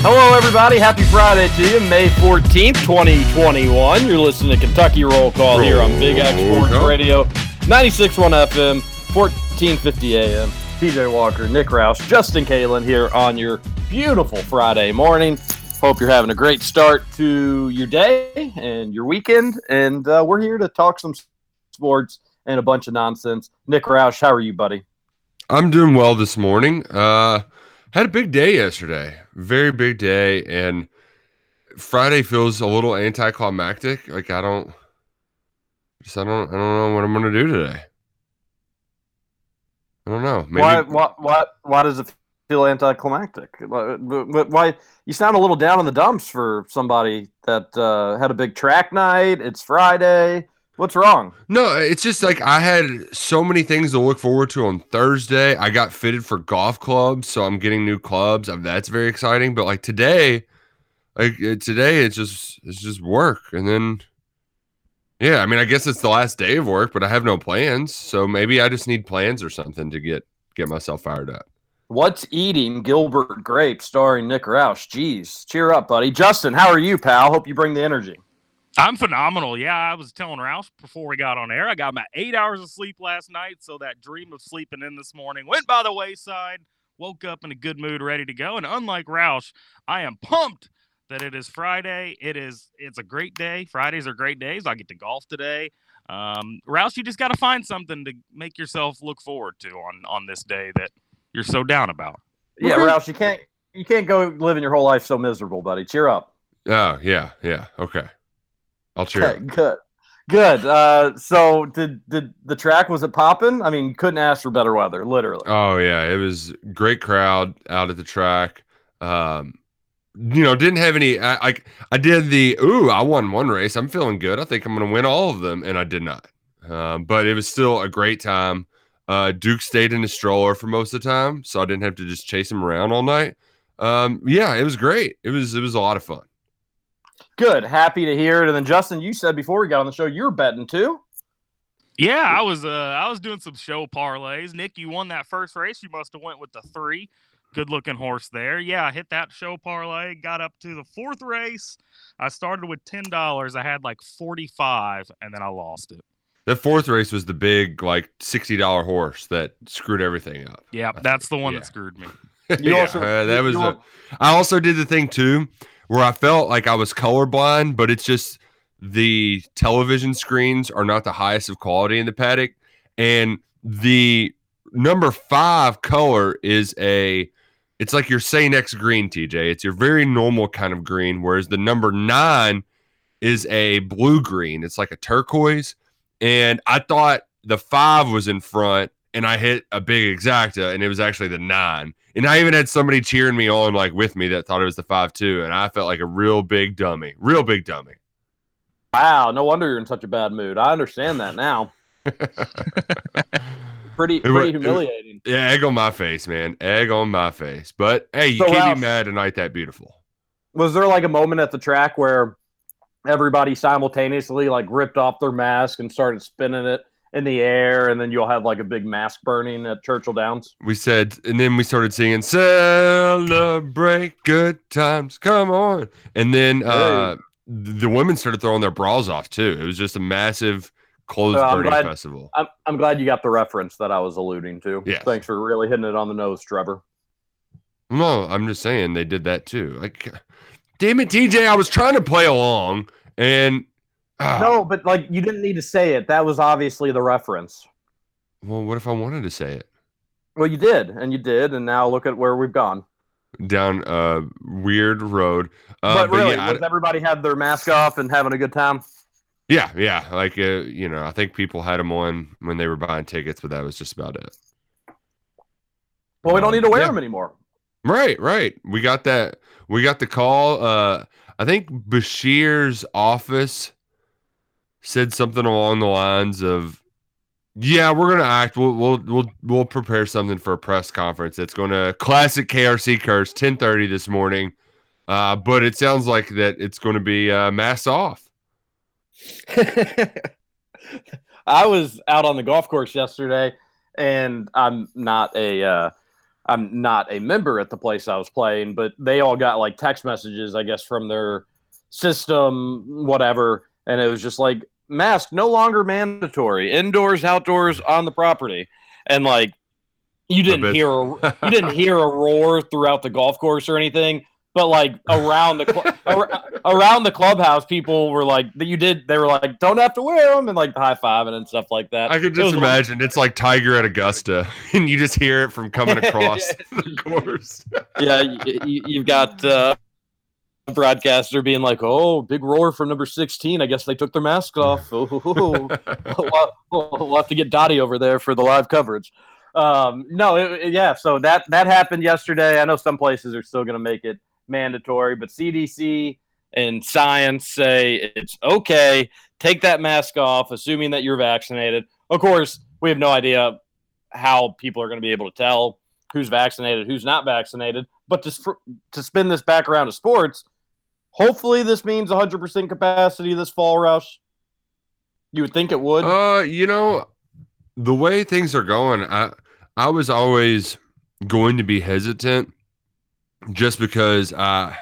Hello, everybody. Happy Friday to you, May 14th, 2021. You're listening to Kentucky Roll Call here on Big X Sports Radio, 96.1 FM, 1450 AM. TJ Walker, Nick Roush, Justin Kalen here on your beautiful Friday morning. Hope you're having a great start to your day and your weekend. And uh, we're here to talk some sports and a bunch of nonsense. Nick Roush, how are you, buddy? I'm doing well this morning. Uh had a big day yesterday. Very big day and Friday feels a little anticlimactic. Like I don't just I don't I don't know what I'm to do today. I don't know. Maybe Why, why, why, why does it feel anticlimactic? Why, why you sound a little down in the dumps for somebody that uh, had a big track night? It's Friday. What's wrong? No, it's just like I had so many things to look forward to on Thursday. I got fitted for golf clubs, so I'm getting new clubs. Um, That's very exciting. But like today, like uh, today, it's just it's just work, and then yeah, I mean, I guess it's the last day of work, but I have no plans, so maybe I just need plans or something to get get myself fired up. What's eating Gilbert Grape starring Nick Roush? Jeez, cheer up, buddy. Justin, how are you, pal? Hope you bring the energy. I'm phenomenal. Yeah, I was telling Roush before we got on air. I got my eight hours of sleep last night, so that dream of sleeping in this morning went by the wayside. Woke up in a good mood, ready to go. And unlike Roush, I am pumped that it is Friday. It is. It's a great day. Fridays are great days. I get to golf today. Um, Roush, you just got to find something to make yourself look forward to on on this day that you're so down about. Yeah, Roush, you can't you can't go living your whole life so miserable, buddy. Cheer up. Oh yeah, yeah, okay. I'll cheer. Okay, good. Good. Uh, so did did the track was it popping? I mean, couldn't ask for better weather, literally. Oh yeah, it was great crowd out at the track. Um, you know, didn't have any. I, I I did the ooh, I won one race. I'm feeling good. I think I'm going to win all of them, and I did not. Um, but it was still a great time. Uh, Duke stayed in the stroller for most of the time, so I didn't have to just chase him around all night. Um, yeah, it was great. It was it was a lot of fun. Good. Happy to hear it. And then Justin, you said before we got on the show you were betting too. Yeah, I was uh I was doing some show parlays. Nick, you won that first race. You must have went with the three. Good looking horse there. Yeah, I hit that show parlay. Got up to the fourth race. I started with ten dollars. I had like forty five, and then I lost it. The fourth race was the big like sixty dollar horse that screwed everything up. Yeah, I that's the one yeah. that screwed me. You yeah, also- uh, that was. you a- I also did the thing too, where I felt like I was colorblind, but it's just the television screens are not the highest of quality in the paddock, and the number five color is a. It's like your say next green, TJ. It's your very normal kind of green, whereas the number nine is a blue green. It's like a turquoise, and I thought the five was in front, and I hit a big exacta, and it was actually the nine. And I even had somebody cheering me on like with me that thought it was the five two, and I felt like a real big dummy, real big dummy. Wow, no wonder you're in such a bad mood. I understand that now. Pretty pretty humiliating. Yeah, egg on my face, man, egg on my face. But hey, you So, can't Ralph- be mad tonight. That beautiful. Was there like a moment at the track where everybody simultaneously like ripped off their mask and started spinning it in the air, and then you'll have like a big mask burning at Churchill Downs? We said, and then we started singing "Celebrate good times, come on!" And then uh, th- the women started throwing their bras off too. It was just a massive clothes I'm burning glad- festival. I'm, I'm glad you got the reference that I was alluding to. Yes. Thanks for really hitting it on the nose, Trevor. No, I'm just saying they did that too. Like, damn it, TJ, I was trying to play along, and ah, No, but like you didn't need to say it. That was obviously the reference. Well, what if I wanted to say it Well, you did, and you did, and now look at where we've gone. down a weird road? Uh, but really, yeah, I- everybody had their mask off and having a good time? yeah, yeah. Like, uh, you know, I think people had them on when they were buying tickets, but that was just about it. Well, we don't Um, need to wear yeah. them anymore. Right, right. We got that. We got the call. Uh, I think Beshear's office said something along the lines of, "Yeah, we're gonna act. We'll we'll we'll we'll prepare something for a press conference. It's going to classic KRC curse, ten thirty this morning. Uh, but it sounds like that it's going to be uh, mass off. I was out on the golf course yesterday, and I'm not a uh, I'm not a member at the place I was playing, but they all got like text messages, I guess, from their system, whatever, and it was just like mask no longer mandatory, indoors, outdoors, on the property, and like you didn't hear a, you didn't hear a roar throughout the golf course or anything. But like around the cl- ar- around the clubhouse, people were like that. You did. They were like, "Don't have to wear them," and like high fiving and stuff like that. I could just one- imagine it's like Tiger at Augusta, and you just hear it from coming across the course. yeah, you, you've got uh, broadcaster being like, "Oh, big roar from number sixteen. I guess they took their mask off." Oh, we'll, have to get Dottie over there for the live coverage. Um, no, it, it- yeah. So that that happened yesterday. I know some places are still going to make it mandatory, but CDC and science say it's okay. Take that mask off, assuming that you're vaccinated. Of course, we have no idea how people are going to be able to tell who's vaccinated, who's not vaccinated. But to to spin this back around to sports, hopefully this means 100% capacity this fall, Roush. You would think it would. Uh, you know, the way things are going, I I was always going to be hesitant just because I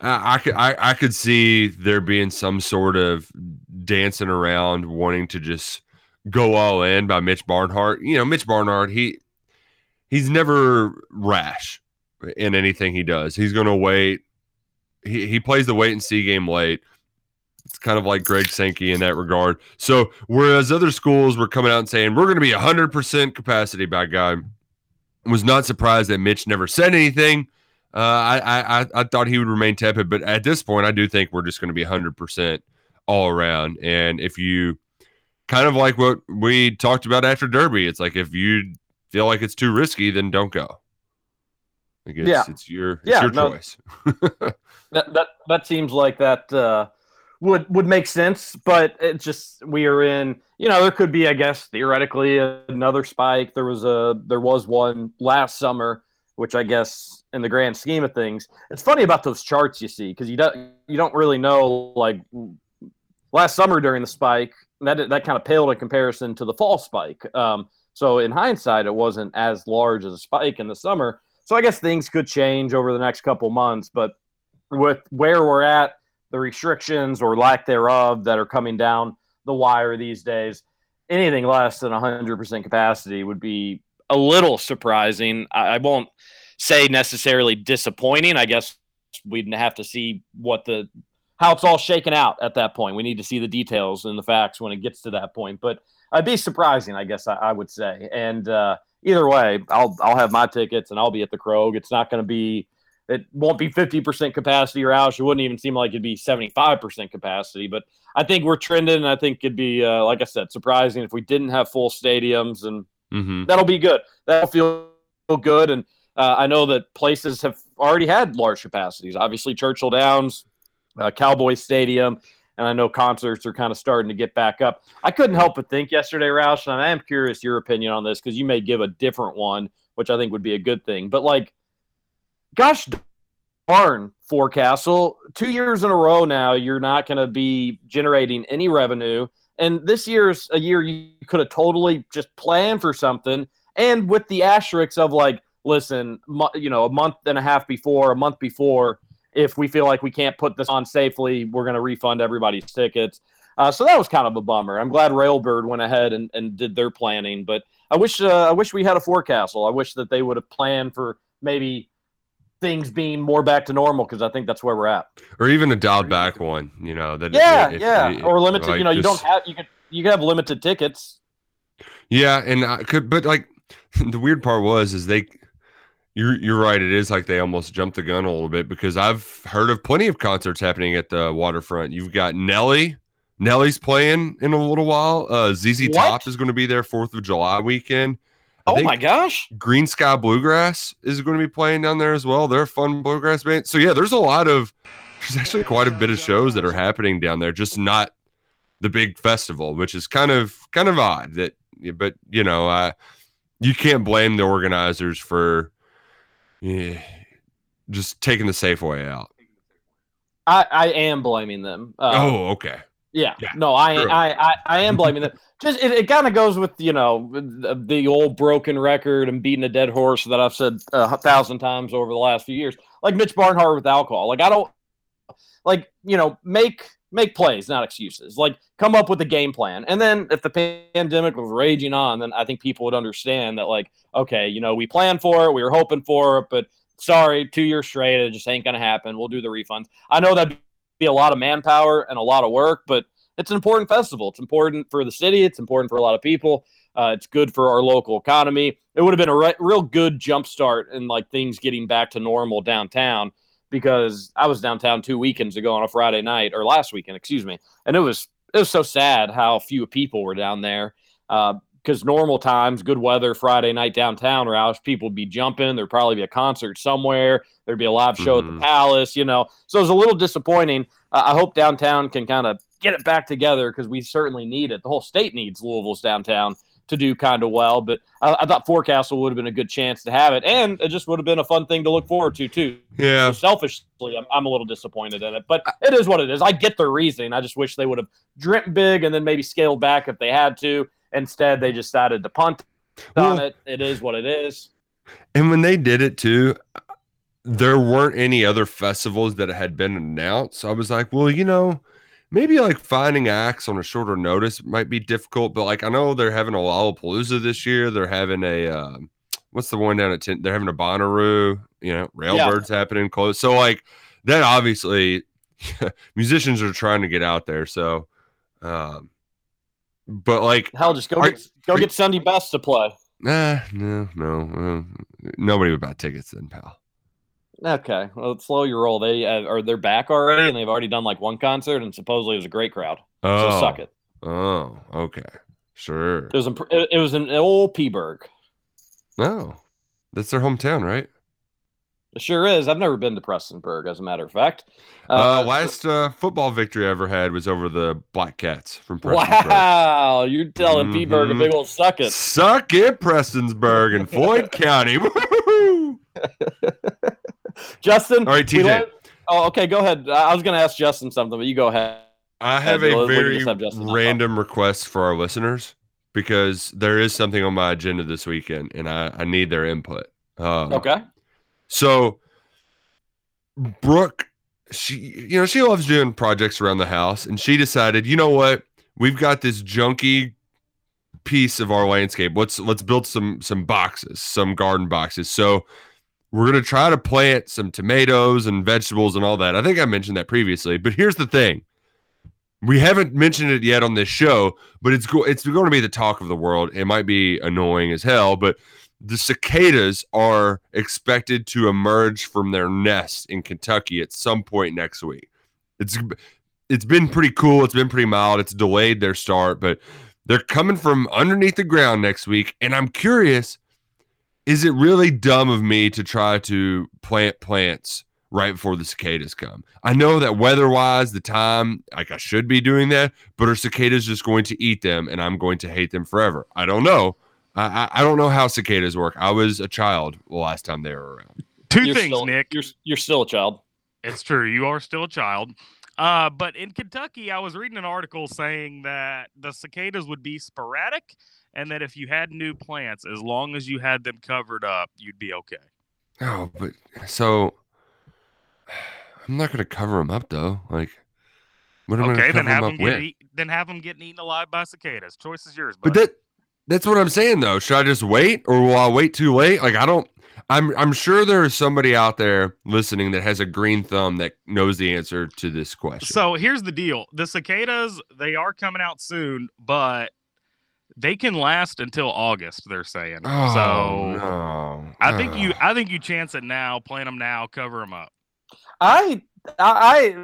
I, I could I, I could see there being some sort of dancing around wanting to just go all in by Mitch Barnhart. You know, Mitch Barnhart, he he's never rash in anything he does. He's gonna wait. He he plays the wait and see game late. It's kind of like Greg Sankey in that regard. So whereas other schools were coming out and saying we're going to be 100% capacity by guy, was not surprised that Mitch never said anything. Uh, I, I I thought he would remain tepid, but at this point, I do think we're just going to be 100% all around. And if you kind of like what we talked about after Derby, it's like if you feel like it's too risky, then don't go. Like it's, Yeah. it's your it's Yeah, your no. choice. that that that seems like that uh, would would make sense, but it just we are in. You know, there could be, I guess, theoretically another spike. There was a there was one last summer, which I guess in the grand scheme of things, it's funny about those charts you see because you don't you don't really know like last summer during the spike that that kind of paled in comparison to the fall spike. Um, so in hindsight, it wasn't as large as a spike in the summer. So I guess things could change over the next couple months, but with where we're at, the restrictions or lack thereof that are coming down the wire these days, anything less than 100% capacity would be a little surprising. I, I won't say necessarily disappointing. I guess we'd have to see what the how it's all shaken out at that point. We need to see the details and the facts when it gets to that point. But I'd be surprising, I guess I, I would say. And uh, either way, I'll I'll have my tickets and I'll be at the Krog. It's not going to be it won't be 50% capacity or out. It wouldn't even seem like it'd be 75% capacity. But I think we're trending. And I think it'd be, uh, like I said, surprising if we didn't have full stadiums. And hmm that'll be good. That'll feel good. And uh, I know that places have already had large capacities. Obviously, Churchill Downs, uh, Cowboy Stadium. And I know concerts are kind of starting to get back up. I couldn't help but think yesterday, Roush, and I am curious your opinion on this because you may give a different one, which I think would be a good thing. But like, gosh darn, Forecastle, two years in a row now, you're not going to be generating any revenue. And this year's a year you could have totally just planned for something. And with the asterisks of like, listen, you know, a month and a half before, a month before, if we feel like we can't put this on safely, we're going to refund everybody's tickets. Uh, so that was kind of a bummer. I'm glad Railbird went ahead and, and did their planning, but I wish uh, I wish we had a forecastle. I wish that they would have planned for maybe things being more back to normal because I think that's where we're at. Or even a dialed back one, you know. That Yeah, if- yeah, if- or limited. like you know, you don't have you could you could have limited tickets. Yeah, and I could, but like the weird part was is they. You're you're right. It is like they almost jumped the gun a little bit because I've heard of plenty of concerts happening at the waterfront. You've got Nelly. Nelly's playing in a little while. Uh, ZZ What? Top is going to be there Fourth of July weekend. I Oh my gosh. Greensky Bluegrass is going to be playing down there as well. They're a fun bluegrass band. So yeah, there's a lot of there's actually quite a bit of shows that are happening down there, just not the big festival, which is kind of kind of odd. That but you know, uh, you can't blame the organizers for yeah, just taking the safe way out. I, I am blaming them. Uh, oh, okay. Yeah, Yeah, no, I. I, I, I am blaming them. Just it, it kind of goes with you know the, the old broken record and beating a dead horse that I've said a thousand times over the last few years. Like Mitch Barnhart with alcohol. Like I don't like you know make make plays, not excuses. Like come up with a game plan, and then if the pandemic was raging on, then I think people would understand that like okay, you know we planned for it, we were hoping for it, but sorry, two years straight, it just ain't gonna happen. We'll do the refunds. I know that'd be a lot of manpower and a lot of work, but it's an important festival. It's important for the city. It's important for a lot of people. Uh, it's good for our local economy. It would have been a re- real good jump start in like things getting back to normal downtown because I was downtown two weekends ago on a Friday night or last weekend, excuse me, and it was it was so sad how few people were down there. Because normal times, good weather, Friday night downtown, Roush, people would be jumping. There'd probably be a concert somewhere. There'd be a live show at Mhm. the Palace, you know. So it was a little disappointing. Uh, I hope downtown can kind of get it back together because we certainly need it. The whole state needs Louisville's downtown to do kind of well. But I, I thought Forecastle would have been a good chance to have it, and it just would have been a fun thing to look forward to too. Yeah. So selfishly, I'm, I'm a little disappointed in it, but it is what it is. I get the reasoning. I just wish they would have dreamt big and then maybe scaled back if they had to. Instead, they just decided to punt on Well- it. It is what it is. And when they did it too, there weren't any other festivals that had been announced. So I was like, well, you know, maybe like finding acts on a shorter notice might be difficult. But like, I know they're having a Lollapalooza this year. They're having a um, what's the one down at 10? They're having a Bonnaroo. You know, Railbirds happening close. So like, that obviously musicians are trying to get out there. So, um, but like, Hell, just go Are- get go get Sundy Best to play. nah, no, no, uh, nobody would buy tickets then, pal. Okay, well, slow your roll. They uh, are they're back already, and they've already done like one concert, and supposedly it was a great crowd. Oh, So suck it. Oh, okay. Sure. It was in, it it was in old Peaburg. No, that's their hometown, right? It sure is. I've never been to Prestonsburg, as a matter of fact. Uh, last uh, football victory I ever had was over the Black Cats from Prestonsburg. wow, you're telling Peaburg a Mhm. big old suck it. Suck it, Prestonsburg and Floyd County. Justin. All right, TJ. let- oh, okay. Go ahead. I was going to ask Justin something, but you go ahead. I have Uh, a very have random request for our listeners because there is something on my agenda this weekend and I, I need their input. Um, Okay. So Brooke, she you know, she loves doing projects around the house and she decided, you know what? We've got this junky piece of our landscape. Let's let's build some some boxes, some garden boxes. So we're going to try to plant some tomatoes and vegetables and all that. I think I mentioned that previously, but here's the thing. We haven't mentioned it yet on this show, but it's go- it's going to be the talk of the world. It might be annoying as hell, but the cicadas are expected to emerge from their nest in Kentucky at some point next week. It's it's been pretty cool. It's been pretty mild. It's delayed their start, but they're coming from underneath the ground next week. And I'm curious, is it really dumb of me to try to plant plants right before the cicadas come? I know that weather-wise, the time, like I should be doing that, but are cicadas just going to eat them and I'm going to hate them forever? I don't know. I, I I don't know how cicadas work. I was a child the last time they were around. 2 You're things, still, Nick. You're you're still a child. It's true. You are still a child. Uh, but in Kentucky, I was reading an article saying that the cicadas would be sporadic and that if you had new plants, as long as you had them covered up, you'd be okay. Oh, but so I'm not going to cover them up though. Like, what am I Okay, going to then cover have them them up get with? eat, then have them getting eaten alive by cicadas. Choice is yours. But that that's what I'm saying though. Should I just wait or will I wait too late? Like I don't I'm I'm sure there is somebody out there listening that has a green thumb that knows the answer to this question. So here's the deal: the cicadas they are coming out soon, but they can last until August. They're saying. oh, so no. I think you I think you chance it now. Plant them now. Cover them up. I, I,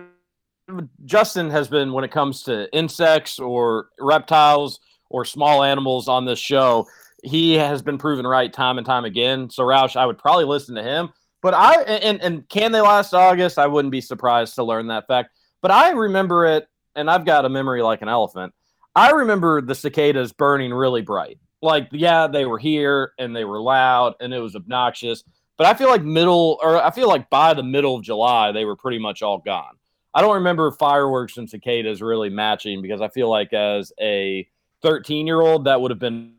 I, Justin has been when it comes to insects or reptiles or small animals on this show. he has been proven right time and time again. So Roush, I would probably listen to him. But I and and can they last August? I wouldn't be surprised to learn that fact. But I remember it, and I've got a memory like an elephant. I remember the cicadas burning really bright. Like, yeah, they were here and they were loud and it was obnoxious. But I feel like middle, or I feel like by the middle of July, they were pretty much all gone. I don't remember fireworks and cicadas really matching because I feel like as a 13 year old, that would have been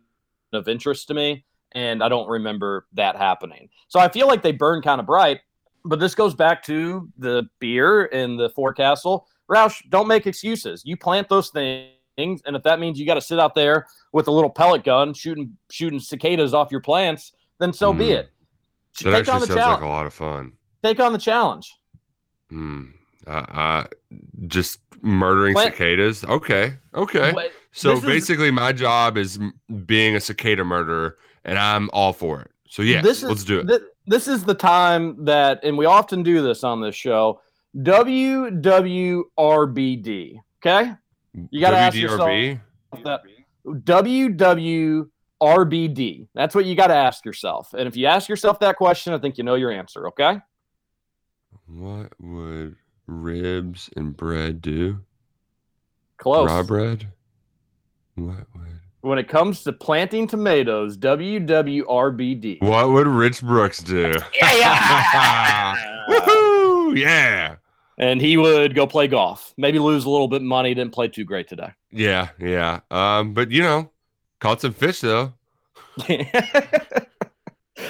of interest to me. And I don't remember that happening. So I feel like they burn kind of bright. But this goes back to the beer and the forecastle. Roush, don't make excuses. You plant those things, and if that means you got to sit out there with a little pellet gun shooting shooting cicadas off your plants, then so be Mm. it. That Take actually on the sounds like challenge. a lot of fun. Take on the challenge. Hmm. Uh, uh, just murdering Plant- cicadas. Okay. Okay. Wait, So this is- basically, my job is being a cicada murderer, and I'm all for it. So yeah, this is, let's do it. thi- this is the time that, and we often do this on this show. WWRBD. Okay, you gotta ask WDRB? that WWRBD. That's what you got to ask yourself. And if you ask yourself that question, I think you know your answer. Okay. What would ribs and bread do? Close. Raw bread. What would? When it comes to planting tomatoes, WWRBD. What would Rich Brooks do? Woohoo! Yeah. And he would go play golf. Maybe lose a little bit of money. Didn't play too great today. Yeah, yeah. Um, but you know, caught some fish though.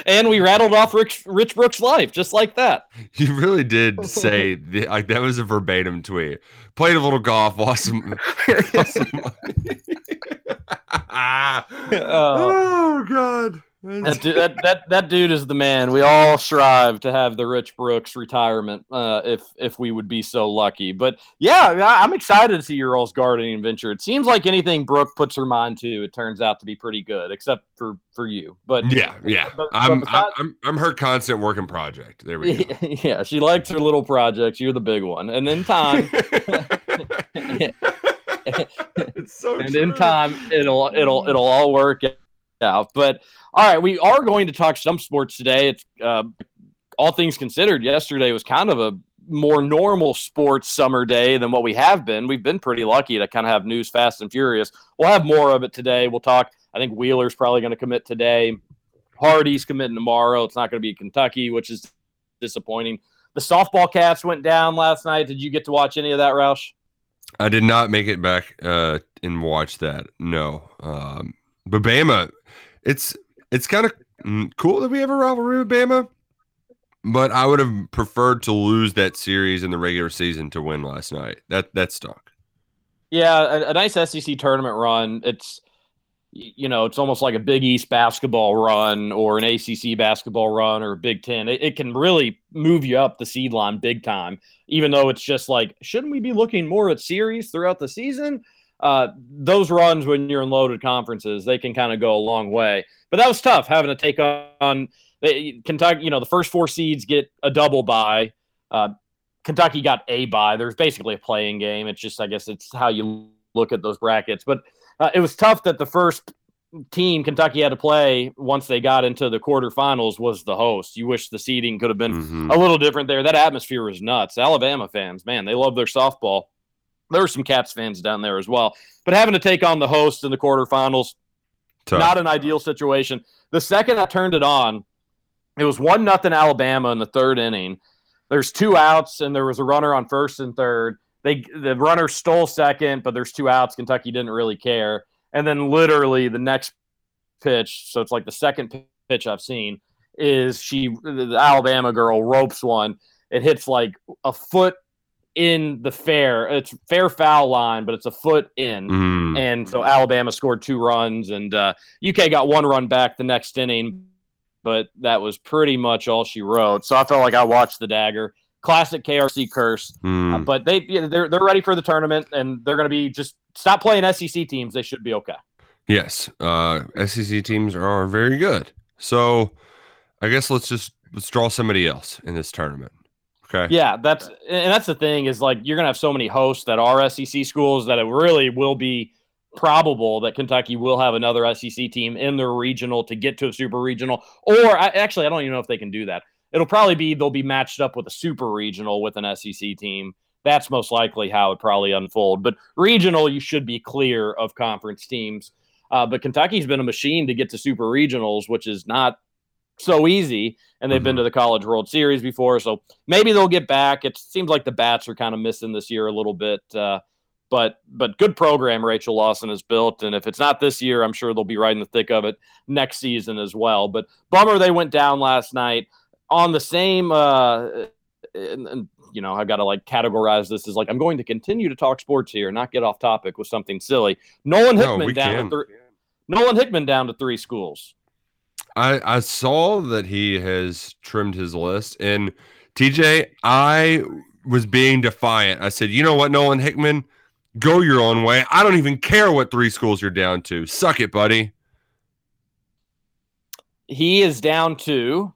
and we rattled off Rich, Rich Brooks' life just like that. You really did say the, like that was a verbatim tweet. Played a little golf, lost some, lost some money. Uh, oh God. That, du- that, that, that dude is the man. We all strive to have the Rich Brooks retirement uh, if if we would be so lucky. But yeah, I- I'm excited to see your all's gardening venture. It seems like anything Brooke puts her mind to, it turns out to be pretty good, except for for you. But Yeah, yeah. But- but I'm, besides- I'm I'm her constant working project. There we go. yeah, she likes her little projects. You're the big one, and in time, it's so and in time, it'll it'll it'll all work out. But all right, we are going to talk some sports today. It's uh, all things considered. Yesterday was kind of a more normal sports summer day than what we have been. We've been pretty lucky to kind of have news fast and furious. We'll have more of it today. We'll talk. I think Wheeler's probably going to commit today. Hardy's committing tomorrow. It's not going to be Kentucky, which is disappointing. The softball cats went down last night. Did you get to watch any of that, Roush? I did not make it back uh and watch that. No. Um but Bama, it's it's kind of mm, cool that we have a rivalry with Bama. But I would have preferred to lose that series in the regular season to win last night. That that stunk. Yeah, a, a nice SEC tournament run. It's you know, it's almost like a Big East basketball run or an ACC basketball run or a Big Ten. It, it can really move you up the seed line big time, even though it's just like, shouldn't we be looking more at series throughout the season? Uh, those runs when you're in loaded conferences, they can kind of go a long way. But that was tough having to take on they, Kentucky. You know, the first four seeds get a double bye. Uh, Kentucky got a bye. There's basically a playing game. It's just, I guess, it's how you look at those brackets. But uh, it was tough that the first team Kentucky had to play once they got into the quarterfinals was the host. You wish the seeding could have been Mhm. a little different there. That atmosphere was nuts. Alabama fans, man, they love their softball. There were some Caps fans down there as well. But having to take on the host in the quarterfinals, Tough. not an ideal situation. The second I turned it on, it was one nothing Alabama in the third inning. There's two outs and there was a runner on first and third. They the runner stole second, but there's two outs. Kentucky didn't really care. And then literally the next pitch, so it's like the second pitch I've seen, is she the Alabama girl ropes one. It hits like a foot in the fair. It's fair foul line, but it's a foot in. Mm. And so Alabama scored two runs, and uh, UK got one run back the next inning, but that was pretty much all she wrote. So I felt like I watched the dagger. Classic KRC curse, Mm. Uh, but they yeah, they're they're ready for the tournament, and they're going to be just stop playing SEC teams. They should be okay. Yes, uh, SEC teams are very good. So, I guess let's just let's draw somebody else in this tournament. Okay. Yeah, that's and that's the thing is like you're gonna have so many hosts that are SEC schools that it really will be probable that Kentucky will have another SEC team in their regional to get to a super regional. Or I, actually, I don't even know if they can do that. It'll probably be they'll be matched up with a super regional with an SEC team. That's most likely how it probably unfold. But regional, you should be clear of conference teams. Uh, but Kentucky's been a machine to get to super regionals, which is not so easy. And they've been to the College World Series before, so maybe they'll get back. It seems like the bats are kind of missing this year a little bit. Uh, but but good program Rachel Lawson has built, and if it's not this year, I'm sure they'll be right in the thick of it next season as well. But bummer they went down last night on the same. Uh, and, and you know, I got to like categorize this as like I'm going to continue to talk sports here, not get off topic with something silly. Nolan No, Hickman we down can. to three. Nolan Hickman down to three schools. I I saw that he has trimmed his list, and TJ, I was being defiant. I said, you know what, Nolan Hickman, go your own way. I don't even care what three schools you're down to. Suck it, buddy. He is down to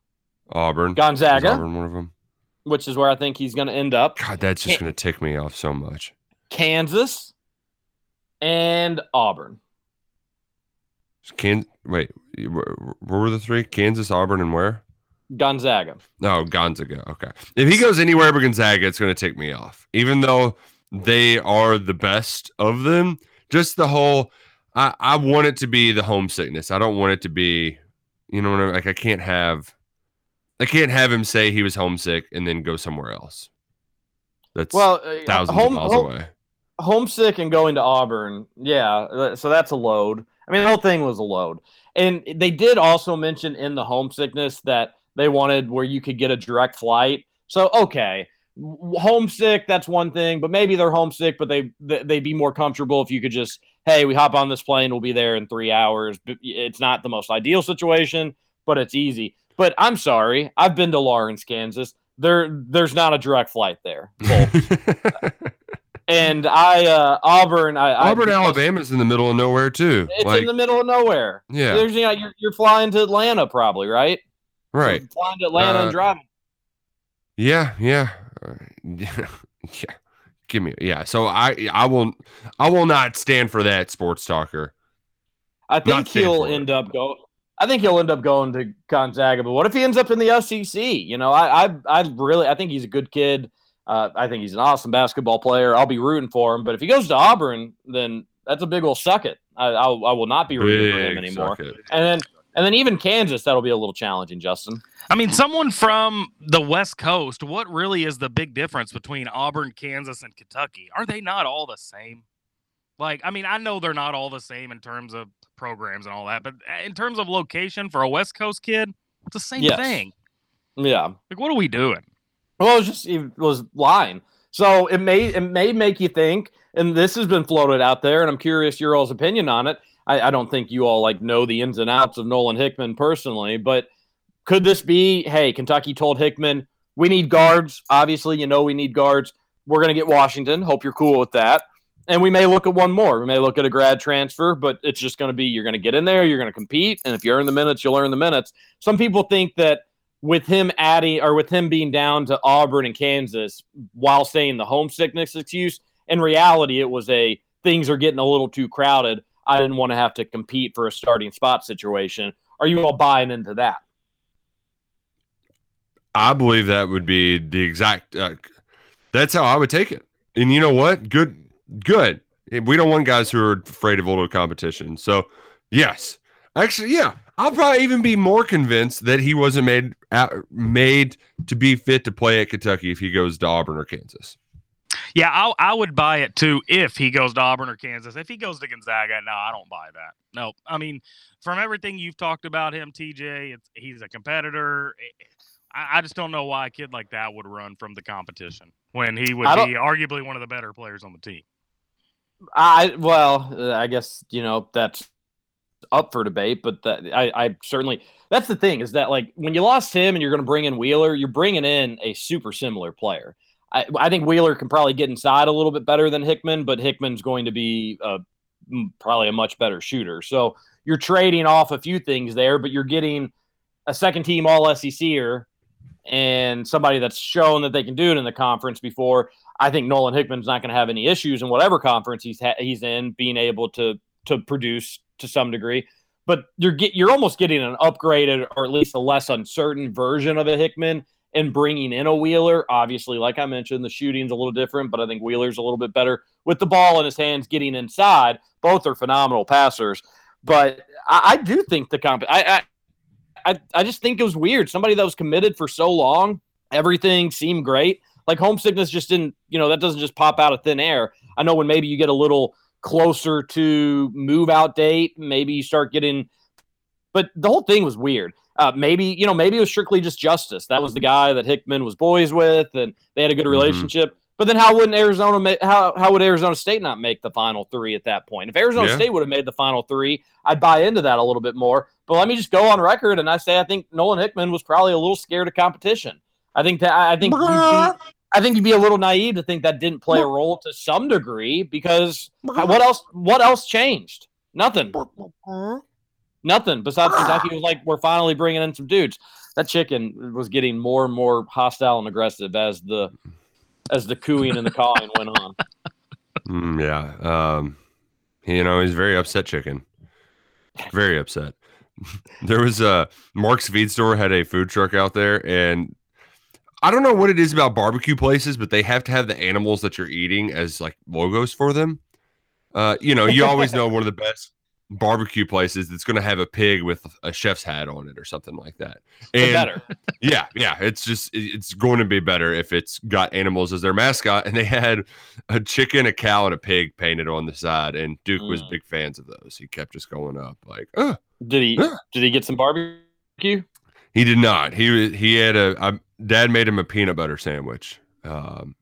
Auburn. Is Gonzaga, Auburn one of them. which is where I think he's going to end up. God, that's just Can't- going to tick me off so much. Kansas and Auburn. Can wait, where, were the three? Kansas, Auburn, and where? Gonzaga. No, Gonzaga. Okay. If he goes anywhere but Gonzaga, it's going to take me off. Even though they are the best of them, just the whole. I, I want it to be the homesickness. I don't want it to be, you know, what I mean? like I can't have, I can't have him say he was homesick and then go somewhere else. That's Well, uh, thousands home, of miles home- away. homesick and going to Auburn. Yeah, uh, so that's a load. I mean, the whole thing was a load. And they did also mention in the homesickness that they wanted where you could get a direct flight. So okay, homesick that's one thing, but maybe they're homesick, but they they- they'd be more comfortable if you could just hey, we hop on this plane, we'll be there in three hours. It's not the most ideal situation, but it's easy. But I'm sorry, I've been to Lawrence, Kansas. There, there's not a direct flight there. and I uh, Auburn, I, I Auburn, because Alabama's in the middle of nowhere too. It's like, in the middle of nowhere. yeah, There's, you know, you're, you're flying to Atlanta, probably, right? right. You're flying to Atlanta Uh, and driving. Yeah, yeah, yeah. Give me, yeah. So I, I will, I will not stand for that, sports talker. I think he'll for it. end up go. I think he'll end up going to Gonzaga. But what if he ends up in the SEC? You know, I, I, I really, I think he's a good kid. Uh, I think he's an awesome basketball player. I'll be rooting for him. But if he goes to Auburn, then that's a big old suck it. I, I, I will not be rooting for him anymore. And then, and then even Kansas, that'll be a little challenging, Justin. I mean, someone from the West Coast, what really is the big difference between Auburn, Kansas, and Kentucky? Are they not all the same? Like, I mean, I know they're not all the same in terms of programs and all that, but uh, in terms of location for a West Coast kid, it's the same Yes. thing. Yeah. Like, what are we doing? Well, it was just it was lying. So it may it may make you think, and this has been floated out there, and I'm curious your all's opinion on it. I, I don't think you all like know the ins and outs of Nolan Hickman personally, but could this be, hey, Kentucky told Hickman, we need guards. Obviously, you know we need guards. We're gonna get Washington. Hope you're cool with that. And we may look at one more. We may look at a grad transfer, but it's just going to be you're going to get in there, you're going to compete, and if you earn the minutes, you'll earn the minutes. Some people think that with him adding or with him being down to Auburn and Kansas while saying the homesickness excuse, in reality, it was a things are getting a little too crowded. I didn't want to have to compete for a starting spot situation. Are you all buying into that? I believe that would be the exact. Uh, that's how I would take it. And you know what? Good, good. We don't want guys who are afraid of older competition. So, yes, actually, yeah, I'll probably even be more convinced that he wasn't made made to be fit to play at Kentucky if he goes to Auburn or Kansas. Yeah, I, I would buy it too if he goes to Auburn or Kansas. If he goes to Gonzaga, no, I don't buy that. No, I mean, from everything you've talked about him, TJ, it's, he's a competitor. I, I just don't know why a kid like that would run from the competition when he would be arguably one of the better players on the team. I well, uh, I guess you know that's up for debate, but that I, I certainly that's the thing is that like when you lost him and you're going to bring in Wheeler, you're bringing in a super similar player. I, I think Wheeler can probably get inside a little bit better than Hickman, but Hickman's going to be m- probably a much better shooter. So you're trading off a few things there, but you're getting a second team All SECer and somebody that's shown that they can do it in the conference before. I think Nolan Hickman's not going to have any issues in whatever conference he's ha- he's in, being able to to produce to some degree. But you're get you're almost getting an upgraded or at least a less uncertain version of a Hickman and bringing in a Wheeler. Obviously, like I mentioned, the shooting's a little different, but I think Wheeler's a little bit better with the ball in his hands, getting inside. Both are phenomenal passers, but I, I do think the comp. I, I I I just think it was weird. Somebody that was committed for so long, everything seemed great. Like homesickness just didn't, you know, that doesn't just pop out of thin air. I know when maybe you get a little closer to move out date, maybe you start getting, but the whole thing was weird. Uh, maybe you know, maybe it was strictly just justice. That was the guy that Hickman was boys with, and they had a good relationship. But then, how wouldn't Arizona make? How how would Arizona State not make the final three at that point? If Arizona Yeah. State would have made the final three, I'd buy into that a little bit more. But let me just go on record and I say I think Nolan Hickman was probably a little scared of competition. I think that I think you'd be, I think you'd be a little naive to think that didn't play a role to some degree because what else? What else changed? Nothing. Nothing besides Kentucky was like, we're finally bringing in some dudes. That chicken was getting more and more hostile and aggressive as the as the cooing and the cawing went on. Mm, yeah. Um, you know, he's very upset chicken. Very upset. there was a Mark's Feed Store had a food truck out there, and I don't know what it is about barbecue places, but they have to have the animals that you're eating as like logos for them. Uh, you know, you always know one of the best barbecue places that's going to have a pig with a chef's hat on it or something like that. And better. yeah, yeah, it's just it's going to be better if it's got animals as their mascot. And they had a chicken, a cow, and a pig painted on the side. And Duke was Mm. big fans of those. He kept just going up like, oh, Did he Yeah. did he get some barbecue? he did not. He was he had a I, dad made him a peanut butter sandwich. Um,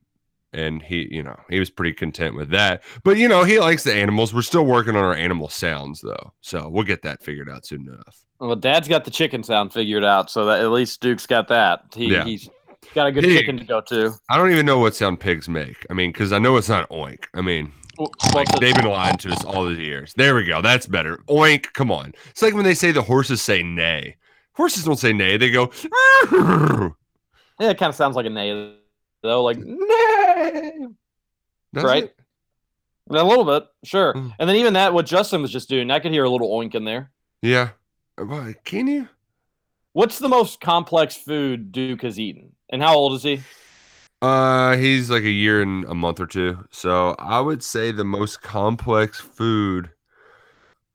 and he, you know, he was pretty content with that. But you know, he likes the animals. We're still working on our animal sounds though, so we'll get that figured out soon enough. Well, Dad's got the chicken sound figured out, so that at least Duke's got that. He, Yeah. He's got a good Pig. chicken to go to. I don't even know what sound pigs make. I mean, because I know it's not oink. I mean, Well, Like they've been lying to us all these years. There we go. That's better. Oink. Come on. It's like when they say the horses say neigh. Horses don't say neigh. They go. Yeah, it kind of sounds like a neigh, though. Like nay, Does Right. it? a little bit, sure. Mm. And then even that, what Justin was just doing, I could hear a little oink in there. Yeah. Can you? What's the most complex food Duke has eaten, and how old is he? Uh, he's like a year and a month or two. So I would say the most complex food.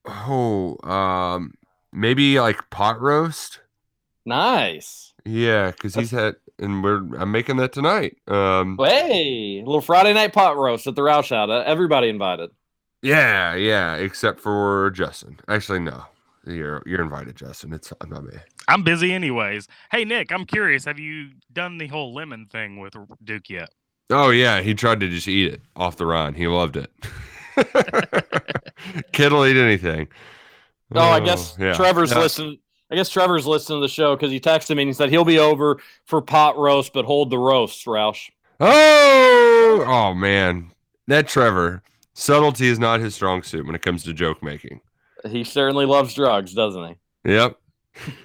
Oh, um, maybe like pot roast. Nice. Yeah, because he's had, and we're I'm making that tonight. Um, Hey, a little Friday night pot roast at the Roush Out. Uh, Everybody invited. Yeah, yeah, except for Justin. Actually, no. You're you're invited, Justin. It's not me. I'm busy anyways. Hey Nick, I'm curious. Have you done the whole lemon thing with Duke yet? Oh yeah, he tried to just eat it off the run. He loved it. Kid will eat anything. Oh, I guess yeah. Trevor's Yeah. listening. I guess Trevor's listening to the show because he texted me and he said he'll be over for pot roast, but hold the roasts, Roush. Oh, oh man, that Trevor subtlety is not his strong suit when it comes to joke making. He certainly loves drugs, doesn't he? Yep.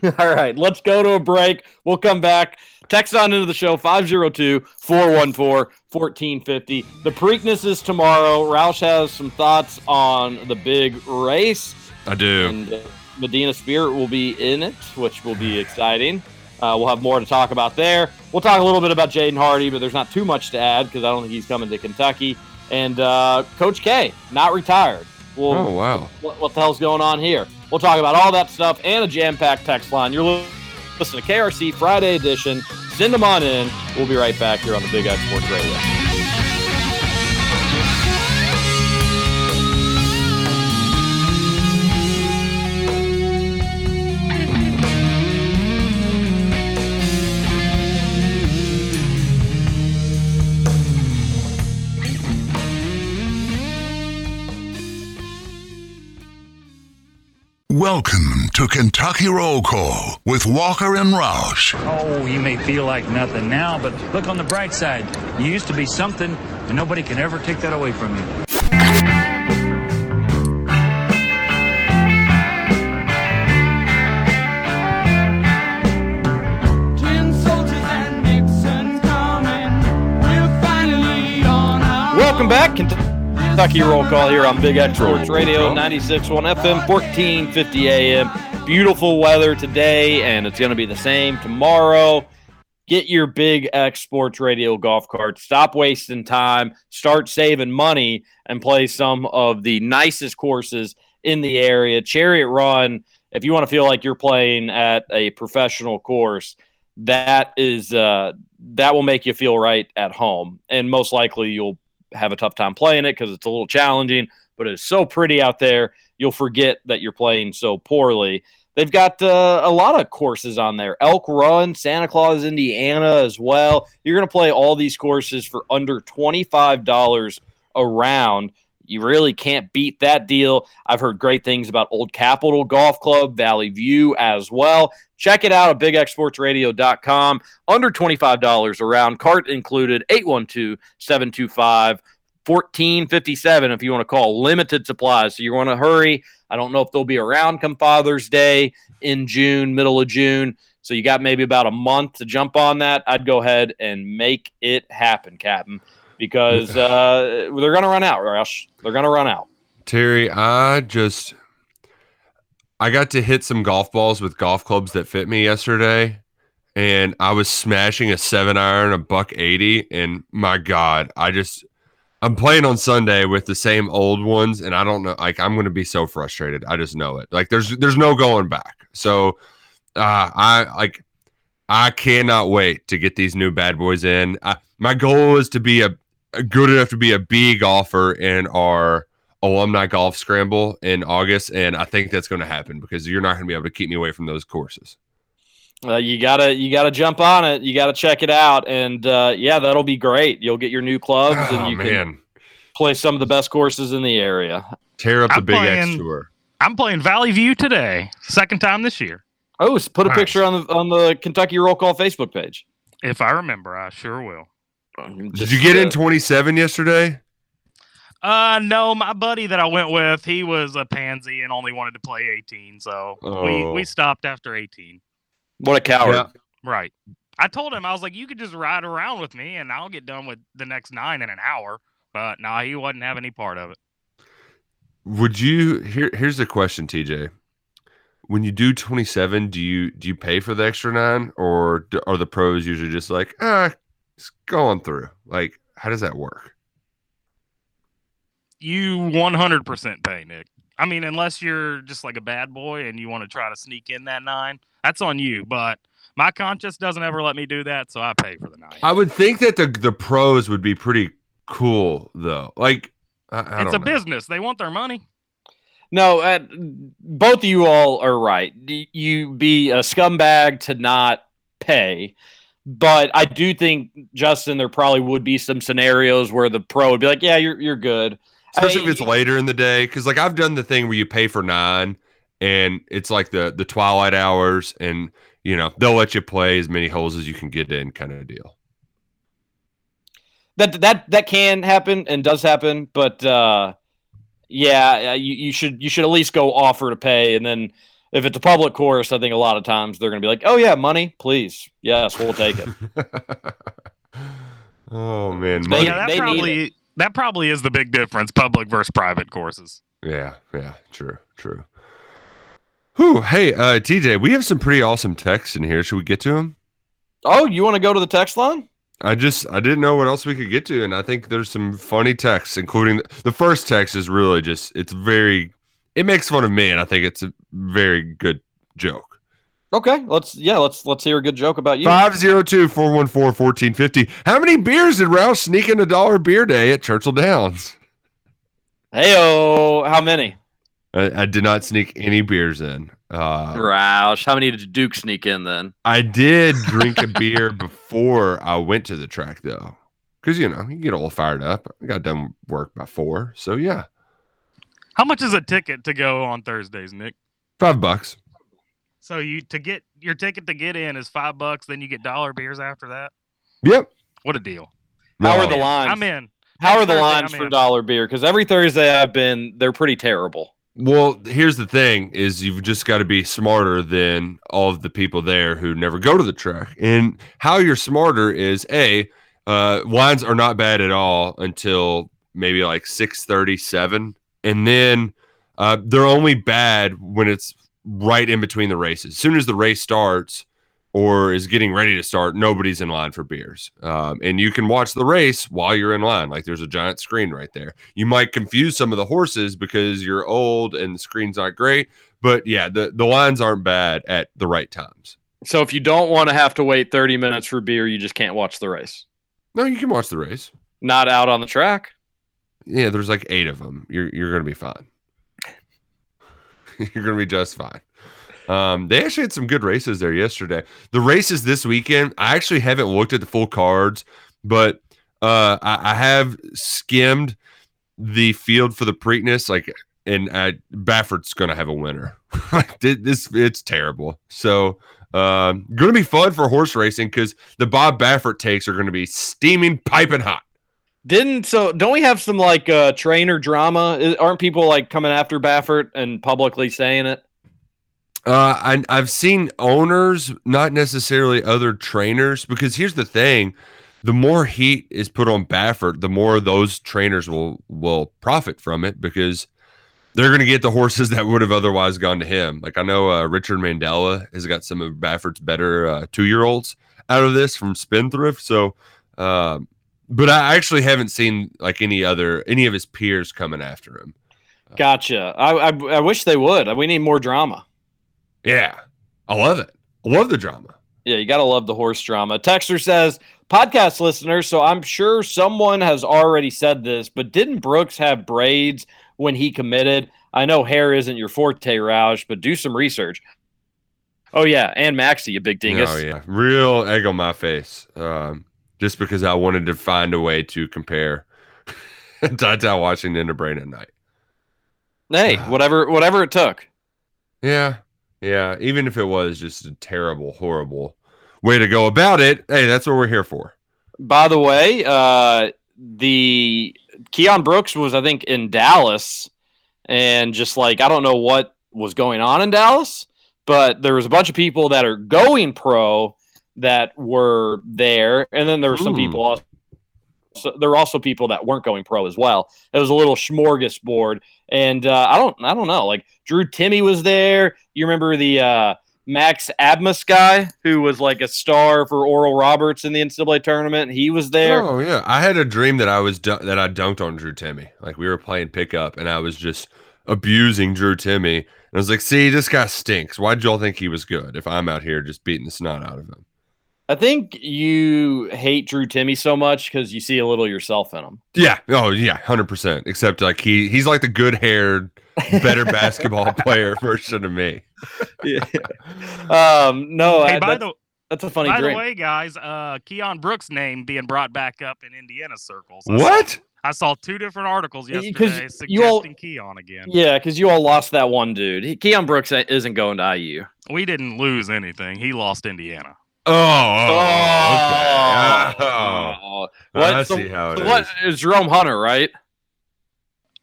All right, let's go to a break. We'll come back. Text on into the show 502 414 1450. The Preakness is tomorrow. Roush has some thoughts on the big race, I do. and uh, Medina Spirit will be in it, which will be exciting. Uh, we'll have more to talk about there. We'll talk a little bit about Jaden Hardy, but there's not too much to add because I don't think he's coming to Kentucky. And uh, Coach K, not retired. We'll, Oh wow. what, what the hell's going on here? We'll talk about all that stuff and a jam-packed text line. You're listening to KRC Friday edition. Send them on in. We'll be right back here on the Big X Sports Radio. Welcome to Kentucky Roll Call with Walker and Roush. Oh, you may feel like nothing now, but look on the bright side. You used to be something, and nobody can ever take that away from you. Welcome back. Kentucky Roll Call here on Big X Sports Radio 96.1 FM, 1450 AM. Beautiful weather today, and it's going to be the same tomorrow. Get your Big X Sports Radio golf cart. Stop wasting time. Start saving money and play some of the nicest courses in the area. Chariot Run, if you want to feel like you're playing at a professional course, that is uh, that will make you feel right at home, and most likely you'll have a tough time playing it because it's a little challenging. But it's so pretty out there, you'll forget that you're playing so poorly. They've got uh, a lot of courses on there. Elk Run, Santa Claus, Indiana as well. You're going to play all these courses for under $25 a round. You really can't beat that deal. I've heard great things about Old Capitol Golf Club, Valley View as well. Check it out at bigxsportsradio.com. Under $25 a round, cart included, 812 725 1457 if you want to call. Limited supplies. So you want to hurry. I don't know if they'll be around come Father's Day in June, middle of June. So you got maybe about a month to jump on that. I'd go ahead and make it happen, Captain, because uh, they're going to run out, Roush. They're going to run out. Terry, I just I got to hit some golf balls with golf clubs that fit me yesterday, and I was smashing a seven iron, a buck eighty, and my God, I just I'm playing on Sunday with the same old ones, and I don't know. Like I'm going to be so frustrated. I just know it. Like there's there's no going back. So uh, I like I cannot wait to get these new bad boys in. I, my goal is to be a good enough to be a B golfer in our alumni golf scramble in August, and I think that's going to happen because you're not going to be able to keep me away from those courses. Uh, you gotta you gotta jump on it. You gotta check it out, and uh, yeah, that'll be great. You'll get your new clubs, Oh and you man, can play some of the best courses in the area. tear up the I'm Big X tour. I'm playing Valley View today, second time this year. Oh, s- put a Nice. picture on the on the Kentucky Roll Call Facebook page. If I remember, I sure will. Did you get in 27 yesterday? Uh, no, my buddy that I went with, he was a pansy and only wanted to play 18, so we Oh. we stopped after 18. What a coward! Yeah. Right. I told him I was like, you could just ride around with me and I'll get done with the next nine in an hour. But no, he wasn't having any part of it. Would you here here's the question, TJ. When you do 27, do you do you pay for the extra nine or do, are the pros usually just like, ah, it's going through? Like, how does that work? You 100% pay, Nick. I mean, unless you're just like a bad boy and you want to try to sneak in that nine, that's on you. But my conscience doesn't ever let me do that, so I pay for the nine. I would think that the the pros would be pretty cool though. Like, I, I it's a know. business. They want their money. No, uh, both of you all are right. You be a scumbag to not pay, but I do think Justin, there probably would be some scenarios where the pro would be like, "Yeah, you're you're good." especially I- if it's later in the day because like i've done the thing where you pay for nine and it's like the the twilight hours and you know they'll let you play as many holes as you can get in kind of deal that that that can happen and does happen, but uh, yeah, you, you should you should at least go offer to pay, and then if it's a public course, I think a lot of times they're going to be like, "Oh yeah, money, please, yes, we'll take it." oh man money. yeah, that they probably that probably is the big difference, public versus private courses. yeah yeah true true Whew, hey uh tj we have some pretty awesome texts in here should we get to them oh, you want to go to the text line? I just I didn't know what else we could get to, and I think there's some funny texts, including the first text is really just it's very it makes fun of me, and I think it's a very good joke. Okay, let's yeah, let's let's hear a good joke about you. 502 414 1450. How many beers did Roush sneak in a dollar beer day at Churchill Downs? Heyo, how many? I, I did not sneak any beers in. Uh, Roush, how many did Duke sneak in then? I did drink a beer before I went to the track, though. Because, you know, you get all fired up. I got done work by four. So, yeah, How much is a ticket to go on Thursdays, Nick? five bucks. So you to get your ticket to get in is five bucks, then you get dollar beers after that. Yep. What a deal! How are the lines? I'm in. How are the Thursday, lines I'm for in. dollar beer? Because every Thursday I've been, they're pretty terrible. Well, here's the thing: is you've just got to be smarter than all of the people there who never go to the track. And how you're smarter is a uh, lines are not bad at all until maybe like six thirty seven, and then uh, they're only bad when it's right in between the races. As soon as the race starts or is getting ready to start, nobody's in line for beers. Um, and you can watch the race while you're in line. Like there's a giant screen right there. You might confuse some of the horses because you're old and the screen's not great. But yeah, the, the lines aren't bad at the right times. So if you don't want to have to wait 30 minutes for beer, you just can't watch the race. No, you can watch the race. Not out on the track. Yeah, there's like eight of them. You're you're gonna be fine. you're gonna be just fine. Um, they actually had some good races there yesterday. The races this weekend, I actually haven't looked at the full cards, but uh, I, I have skimmed the field for the Preakness. Like, and uh, Baffert's gonna have a winner. This it's terrible. So, um, gonna be fun for horse racing because the Bob Baffert takes are gonna be steaming, piping hot. Didn't so? Don't we have some like uh, trainer drama? Aren't people like coming after Baffert and publicly saying it? Uh, I, I've seen owners, not necessarily other trainers, because here's the thing: the more heat is put on Baffert, the more those trainers will will profit from it because they're going to get the horses that would have otherwise gone to him. Like I know uh, Richard Mandella has got some of Baffert's better uh, two year olds out of this from Spendthrift. So, um, but I actually haven't seen like any other any of his peers coming after him. Gotcha. I, I I wish they would. We need more drama. Yeah, I love it. I love the drama. Yeah, you gotta love the horse drama. Texter says, podcast listeners, so I'm sure someone has already said this, but didn't Brooks have braids when he committed? I know hair isn't your forte, Roush, but do some research. Oh yeah, and Maxie, you big dingus. Oh yeah, real egg on my face. Um, just because I wanted to find a way to compare TyTy Washington to Brandon Knight. Hey, whatever, whatever it took. Yeah, yeah. Even if it was just a terrible, horrible way to go about it, hey, that's what we're here for. By the way, uh, the Keion Brooks was, I think, in Dallas, and just like I don't know what was going on in Dallas, but there was a bunch of people that are going pro that were there, and then there were some Ooh. people also. So there were also people that weren't going pro as well. It was a little smorgasbord, and uh, I don't, I don't know. Like Drew Timme was there. You remember the uh, Max Abmas guy who was like a star for Oral Roberts in the NCAA tournament. He was there. Oh yeah, I had a dream that I was dun- that I dunked on Drew Timme. Like we were playing pickup, and I was just abusing Drew Timme. And I was like, "See, this guy stinks. Why'd y'all think he was good? If I'm out here just beating the snot out of him." I think you hate Drew Timme so much because you see a little yourself in him. Yeah. Oh yeah, hundred percent. Except like he he's like the good haired, better basketball player version of me. Yeah. um. No. Hey, I, by that- the that's a funny by dream. the way, guys, uh, Keion Brooks' name being brought back up in Indiana circles. I saw- What? I saw two different articles Y- 'cause yesterday you all- suggesting Keion again. yeah, because you all lost that one dude. He, Keion Brooks isn't going to IU. We didn't lose anything. He lost Indiana. Oh, oh, okay. Oh, Oh. I so- see how it what, is. is Jerome Hunter, right?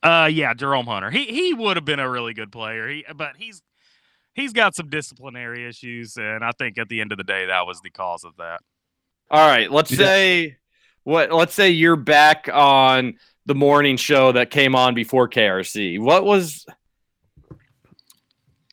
Uh, yeah, Jerome Hunter. He he would have been a really good player. He but he's he's got some disciplinary issues, and I think at the end of the day, that was the cause of that. All right, let's Yeah. say what let's say you're back on the morning show that came on before KRC. What was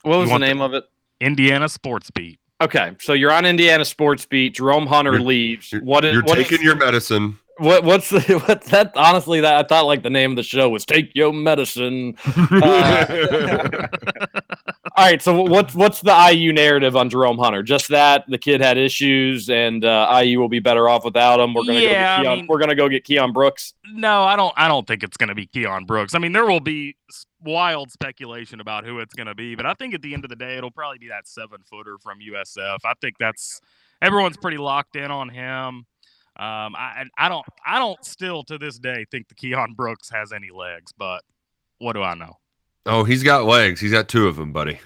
what was the want the- name of it? Indiana Sports Beat. Okay, so you're on Indiana Sports Beat. Jerome Hunter You're- leaves. You're, What is you're what is- taking your medicine. What what's the what's that? Honestly, that I thought like the name of the show was "Take Your Medicine." Uh, All right, so what's what's the IU narrative on Jerome Hunter? Just that the kid had issues, and uh, IU will be better off without him. We're gonna Yeah, go get Keion, mean- we're gonna go get Keion Brooks. No, I don't. I don't think it's going to be Keion Brooks. I mean, there will be wild speculation about who it's going to be, but I think at the end of the day, it'll probably be that seven footer from USF. I think that's everyone's pretty locked in on him. Um, I I don't. I don't still to this day think the Keion Brooks has any legs, but what do I know? oh, he's got legs. He's got two of them, buddy.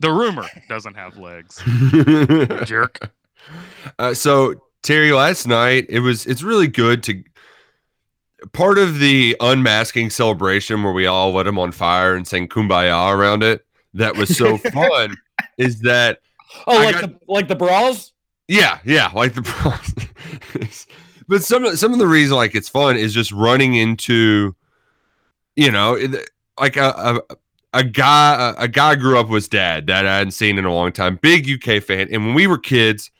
The rumor doesn't have legs. Jerk. Uh, so Terry, last night it was. It's really good to. Part of the unmasking celebration where we all lit him on fire and sang "Kumbaya" around it. That was so fun. is that Oh, I like got- the like the bras? Yeah, yeah, like the but some some of the reason like it's fun is just running into, you know, like a a, a guy a, guy grew up with dad that I hadn't seen in a long time, big UK fan, and when we were kids.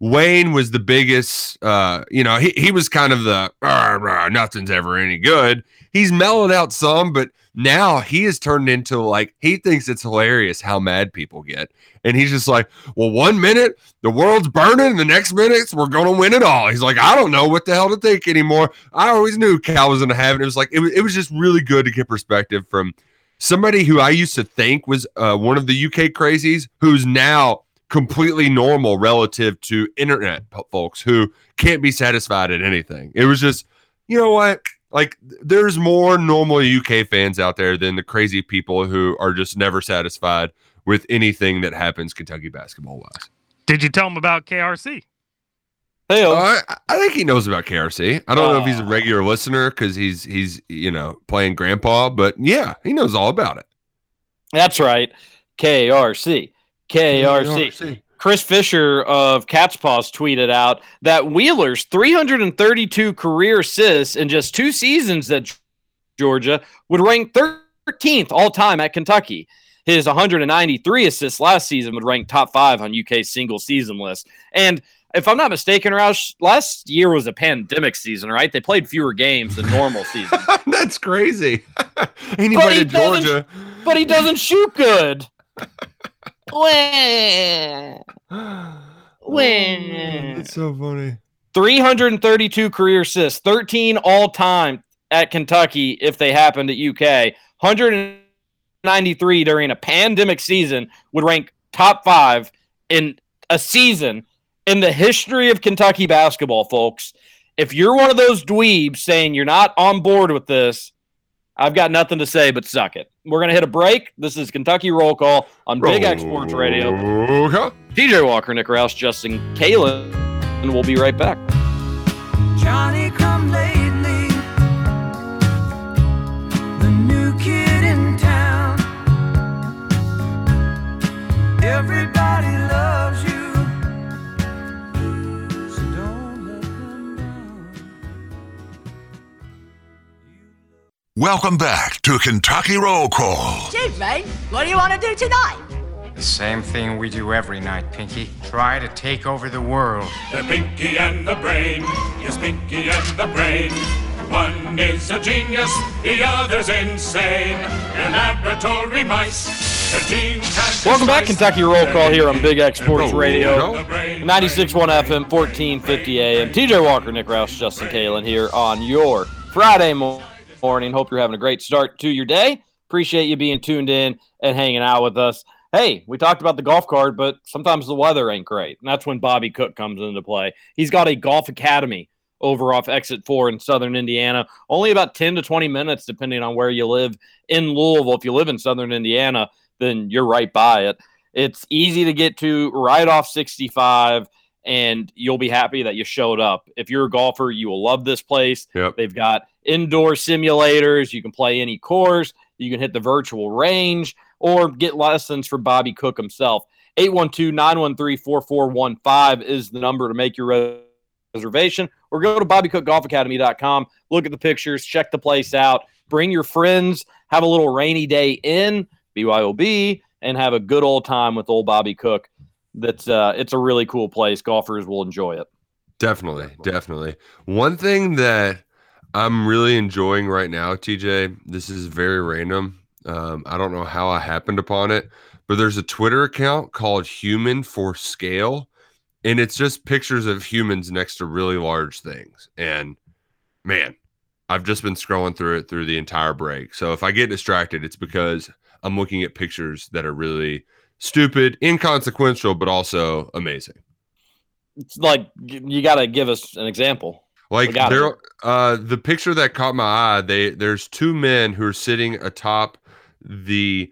Wayne was the biggest, uh, you know, he, he was kind of the "Rah, rah, nothing's ever any good. He's mellowed out some, but now he has turned into like he thinks it's hilarious how mad people get. And he's just like, well, one minute the world's burning, the next minute we're gonna win it all. He's like, I don't know what the hell to think anymore. I always knew Cal was gonna have it. It was like it was, it was just really good to get perspective from somebody who I used to think was uh, one of the UK crazies, who's now completely normal relative to internet folks who can't be satisfied at anything. It was just, you know what? Like, there's more normal UK fans out there than the crazy people who are just never satisfied with anything that happens Kentucky basketball wise. Did you tell him about KRC? Hey, Uh, I, I think he knows about KRC. I don't know if he's a regular listener because he's he's you know playing grandpa, but yeah, he knows all about it. that's right. KRC. KRC. Chris Fisher of Cats' Pause tweeted out that Wheeler's 332 career assists in just two seasons at Georgia would rank 13th all time at Kentucky. His 193 assists last season would rank top five on UK's single season list. And if I'm not mistaken, Roush, last year was a pandemic season, right? They played fewer games than normal season. That's crazy. Anybody But he in doesn't- Georgia. but he doesn't shoot good. Wah. Wah. Oh, that's so funny. 332 career assists, 13 all time at Kentucky if they happened at UK. 193 during a pandemic season would rank top five in a season in the history of Kentucky basketball, folks. If you're one of those dweebs saying you're not on board with this, I've got nothing to say but suck it. We're going to hit a break. This is Kentucky Roll Call on Big X Sports Radio. Okay. TJ Walker, Nick Roush, Justin Kalen, and we'll be right back. Johnny come lately, the new kid in town. Everybody Welcome back to Kentucky Roll Call. Gee, mate, what do you want to do tonight? The same thing we do every night, Pinky. Try to take over the world. The Pinky and the Brain, yes, Pinky and the Brain. One is a genius, the other's insane. They're laboratory mice. The genes have Welcome back, Kentucky Roll Call here on Big X Sports Radio. The brain, 96.1 FM, 1450 AM. TJ Walker, Nick Roush, Justin Kalen here on your Friday mo- morning. Hope you're having a great start to your day. Appreciate you being tuned in and hanging out with us. Hey, we talked about the golf card, but sometimes the weather ain't great. And that's when Bobby Cook comes into play. He's got a golf academy over off exit four in southern Indiana. Only about 10 to 20 minutes, depending on where you live in Louisville. If you live in southern Indiana, then you're right by it. It's easy to get to right off 65, and you'll be happy that you showed up. If you're a golfer, you will love this place. Yep. They've got indoor simulators. You can play any course. You can hit the virtual range or get lessons for Bobby Cook himself. 812 913 4415 is the number to make your reservation or go to bobbycookgolfacademy.com. Look at the pictures, check the place out, bring your friends, have a little rainy day in BYOB, and have a good old time with old Bobby Cook. That's uh, it's a really cool place. Golfers will enjoy it. Definitely, definitely. One thing that I'm really enjoying right now, TJ, this is very random. Um, I don't know how I happened upon it, but there's a Twitter account called Human for Scale, and it's just pictures of humans next to really large things. And man, I've just been scrolling through it through the entire break. So if I get distracted, it's because I'm looking at pictures that are really stupid, inconsequential, but also amazing. It's like you got to give us an example. Like there, uh, the picture that caught my eye. They there's two men who are sitting atop the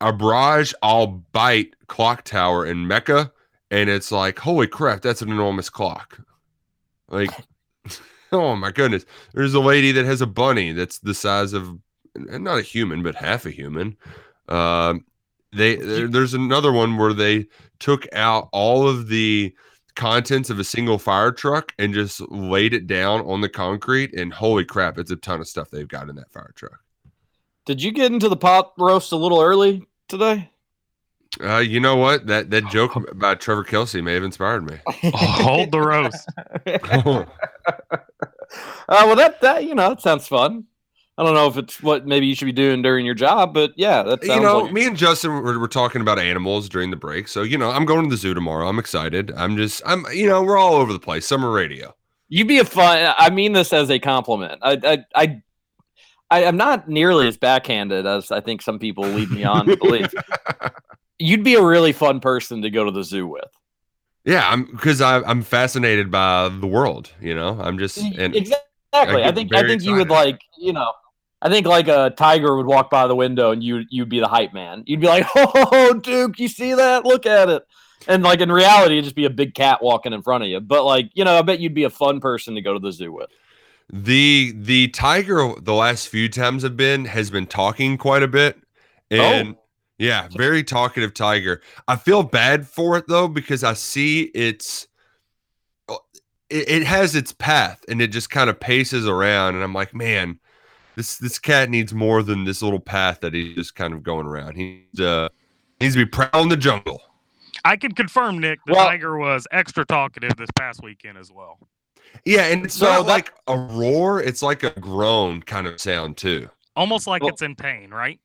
Abraj Al Bait clock tower in Mecca, and it's like, holy crap, that's an enormous clock. Like, oh my goodness. There's a lady that has a bunny that's the size of, and not a human, but half a human. Um, they there, there's another one where they took out all of the contents of a single fire truck and just laid it down on the concrete. And holy crap, it's a ton of stuff they've got in that fire truck. Did you get into the pot roast a little early today? Uh, you know what? That that joke about Trevor Kelsey may have inspired me. Hold the roast. Uh, well, that that you know, that sounds fun. I don't know if it's what maybe you should be doing during your job, but yeah, that you know, like me and Justin were, were talking about animals during the break. So, you know, I'm going to the zoo tomorrow. I'm excited. I'm just, I'm, you know, we're all over the place. Summer radio. you'd be a fun. I mean this as a compliment. I I I. I am not nearly as backhanded as I think some people lead me on to believe. You'd be a really fun person to go to the zoo with. Yeah, I'm because I'm fascinated by the world. You know, I'm just and exactly. I I, think I think you would like you know. I think like a tiger would walk by the window and you you'd be the hype man. You'd be like, "Oh, Duke, you see that? Look at it." And like in reality, it'd just be a big cat walking in front of you. But like you know, I bet you'd be a fun person to go to the zoo with. the the tiger the last few times I've been has been talking quite a bit, and yeah, very talkative tiger. I feel bad for it though because I see it's uh, it, it has its path and it just kind of paces around, and I'm like, man, this this cat needs more than this little path that he's just kind of going around. He uh needs to be prowling the jungle. I can confirm, Nick, the Well- tiger was extra talkative this past weekend as well. Yeah, and it's So not like a roar; it's like a groan kind of sound too. Almost like Well- it's in pain, right?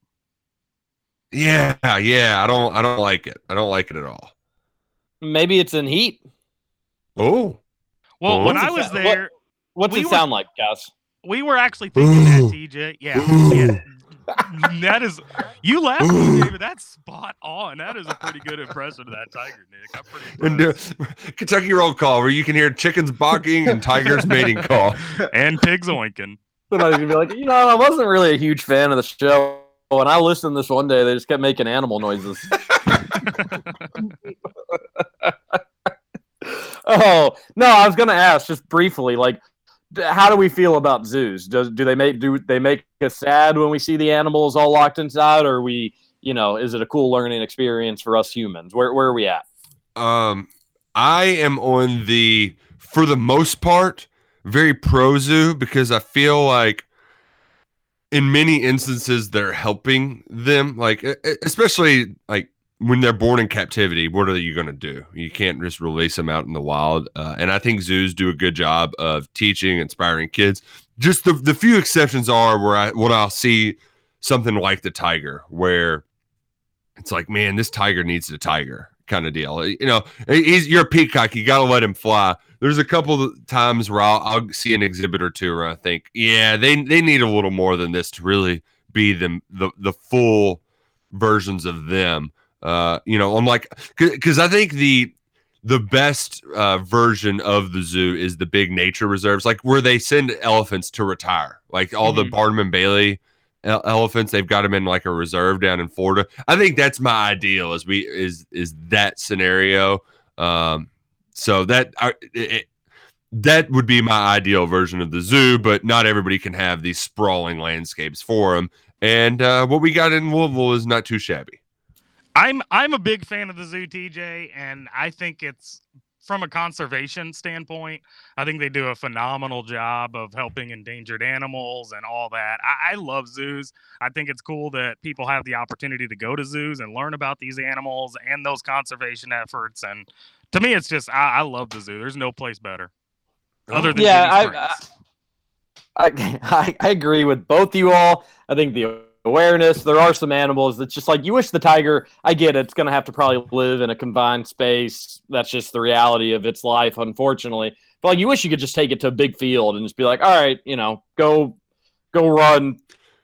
Yeah, yeah. I don't I don't like it. I don't like it at all. Maybe it's in heat. Oh. Well, Oh. when I was sound- what- there, What's We it were- sound like, guys? We were actually thinking that, Ooh. TJ. Yeah, yeah. that is you laughed, TJ, but that's spot on. That is a pretty good impression of that tiger, Nick. I'm pretty And uh. Kentucky roll call where you can hear chickens barking and tigers mating call. and pigs oinking. Somebody's gonna be like, you know, I wasn't really a huge fan of the show. When I listened to this one day, they just kept making animal noises. oh no, I was gonna ask just briefly, like, d- how do we feel about zoos? Does do they make do they make us sad when we see the animals all locked inside, or we, you know, is it a cool learning experience for us humans? Where where are we at? Um, I am on the for the most part very pro zoo because I feel like in many instances they're helping them, like especially like when they're born in captivity. What are you going to do? You can't just release them out in the wild. Uh, and I think zoos do a good job of teaching, inspiring kids. Just the the few exceptions are where I when I'll see something like the tiger where it's like, man, this tiger needs a tiger kind of deal. You know, he's you're a peacock, you got to let him fly. There's a couple of times where I'll, I'll see an exhibit or two where I think, yeah, they they need a little more than this to really be them the the full versions of them. Uh, you know, I'm like, because I think the the best uh, version of the zoo is the big nature reserves, like where they send elephants to retire, like all the Mhm. Barnum and Bailey el- elephants. They've got them in like a reserve down in Florida. I think that's my ideal. Is we is is that scenario. Um, so that I, it, that would be my ideal version of the zoo, but not everybody can have these sprawling landscapes for them. And uh, what we got in Louisville is not too shabby. I'm I'm a big fan of the zoo, TJ, and I think it's from a conservation standpoint. I think they do a phenomenal job of helping endangered animals and all that. I, I love zoos. I think it's cool that people have the opportunity to go to zoos and learn about these animals and those conservation efforts. And to me, it's just I, I love the zoo. There's no place better. Other than Yeah, I- I, I I agree with both you all. I think the awareness there are some animals that's just like you wish the tiger. I get it, it's going to have to probably live in a confined space. That's just the reality of its life, unfortunately. But like you wish you could just take it to a big field and just be like, all right, you know, go go run,